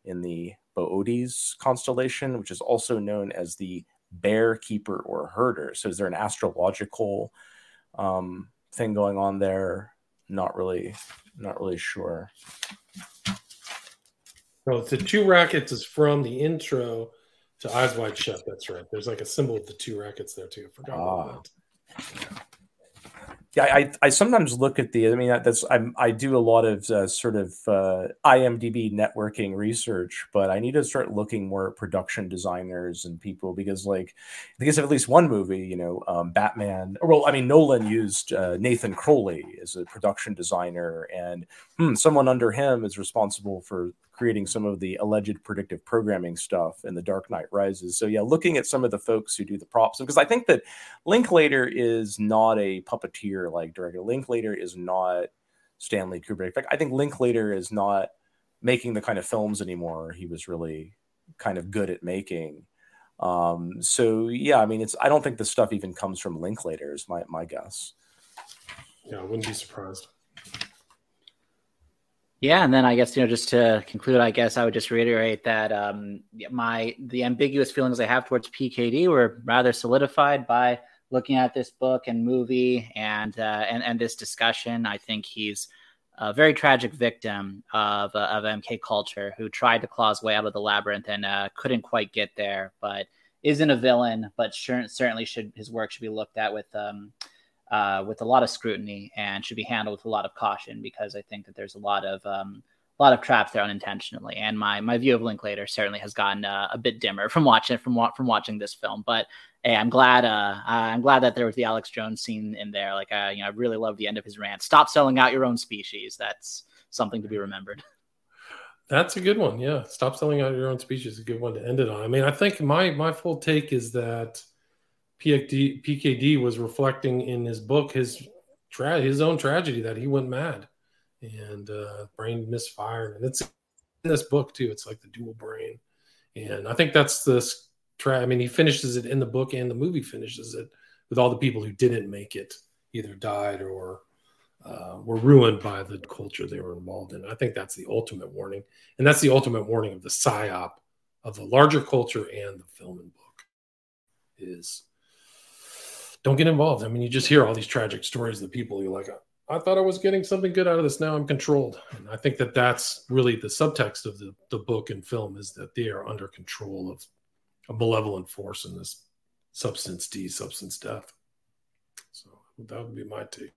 in the Boötes constellation, which is also known as the bear keeper or herder. So, is there an astrological um, thing going on there. Not really, not really sure. No, the two rackets is from the intro to Eyes Wide Shut. That's right. There's like a symbol of the two rackets there too. I forgot ah. about that yeah, I, I sometimes look at the. I mean, that's I'm, I do a lot of uh, sort of uh, IMDb networking research, but I need to start looking more at production designers and people because, like, guess of at least one movie, you know, um, Batman. Well, I mean, Nolan used uh, Nathan Crowley as a production designer, and hmm, someone under him is responsible for creating some of the alleged predictive programming stuff in The Dark Knight Rises. So yeah, looking at some of the folks who do the props, because I think that Linklater is not a puppeteer like director. Linklater is not Stanley Kubrick. I think Linklater is not making the kind of films anymore he was really kind of good at making. Um, so yeah, I mean, it's I don't think the stuff even comes from Linklater is my my guess. Yeah, I wouldn't be surprised. Yeah, and then I guess you know just to conclude, I guess I would just reiterate that um, my the ambiguous feelings I have towards PKD were rather solidified by looking at this book and movie and uh, and and this discussion. I think he's a very tragic victim of uh, of MK culture who tried to claw his way out of the labyrinth and uh, couldn't quite get there, but isn't a villain. But sure, certainly should his work should be looked at with. Um, uh, with a lot of scrutiny and should be handled with a lot of caution because I think that there's a lot of um, a lot of traps there unintentionally. And my my view of Linklater certainly has gotten uh, a bit dimmer from watching from from watching this film. But hey, I'm glad. Uh, I'm glad that there was the Alex Jones scene in there. Like, uh, you know, I really love the end of his rant. Stop selling out your own species. That's something to be remembered. That's a good one. Yeah, stop selling out your own species. A good one to end it on. I mean, I think my my full take is that PKD, PKD was reflecting in his book his tra- his own tragedy that he went mad and uh, brain misfired, and it's in this book too. It's like the dual brain, and I think that's this. Tra- I mean, he finishes it in the book, and the movie finishes it with all the people who didn't make it, either died or uh, were ruined by the culture they were involved in. I think that's the ultimate warning, and that's the ultimate warning of the psyop of the larger culture and the film and book is don't get involved. I mean, you just hear all these tragic stories of the people you're like, I thought I was getting something good out of this. Now I'm controlled. And I think that that's really the subtext of the, the book and film is that they are under control of a malevolent force in this substance D, substance death. So that would be my take.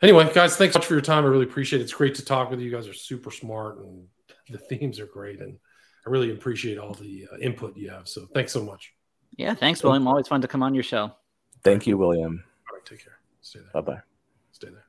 Anyway, guys, thanks so much for your time. I really appreciate it. It's great to talk with you. You guys are super smart and the themes are great. And I really appreciate all the uh, input you have. So thanks so much. Yeah, thanks, William. Always fun to come on your show. Thank you, William. All right, take care. Stay there. Bye bye. Stay there.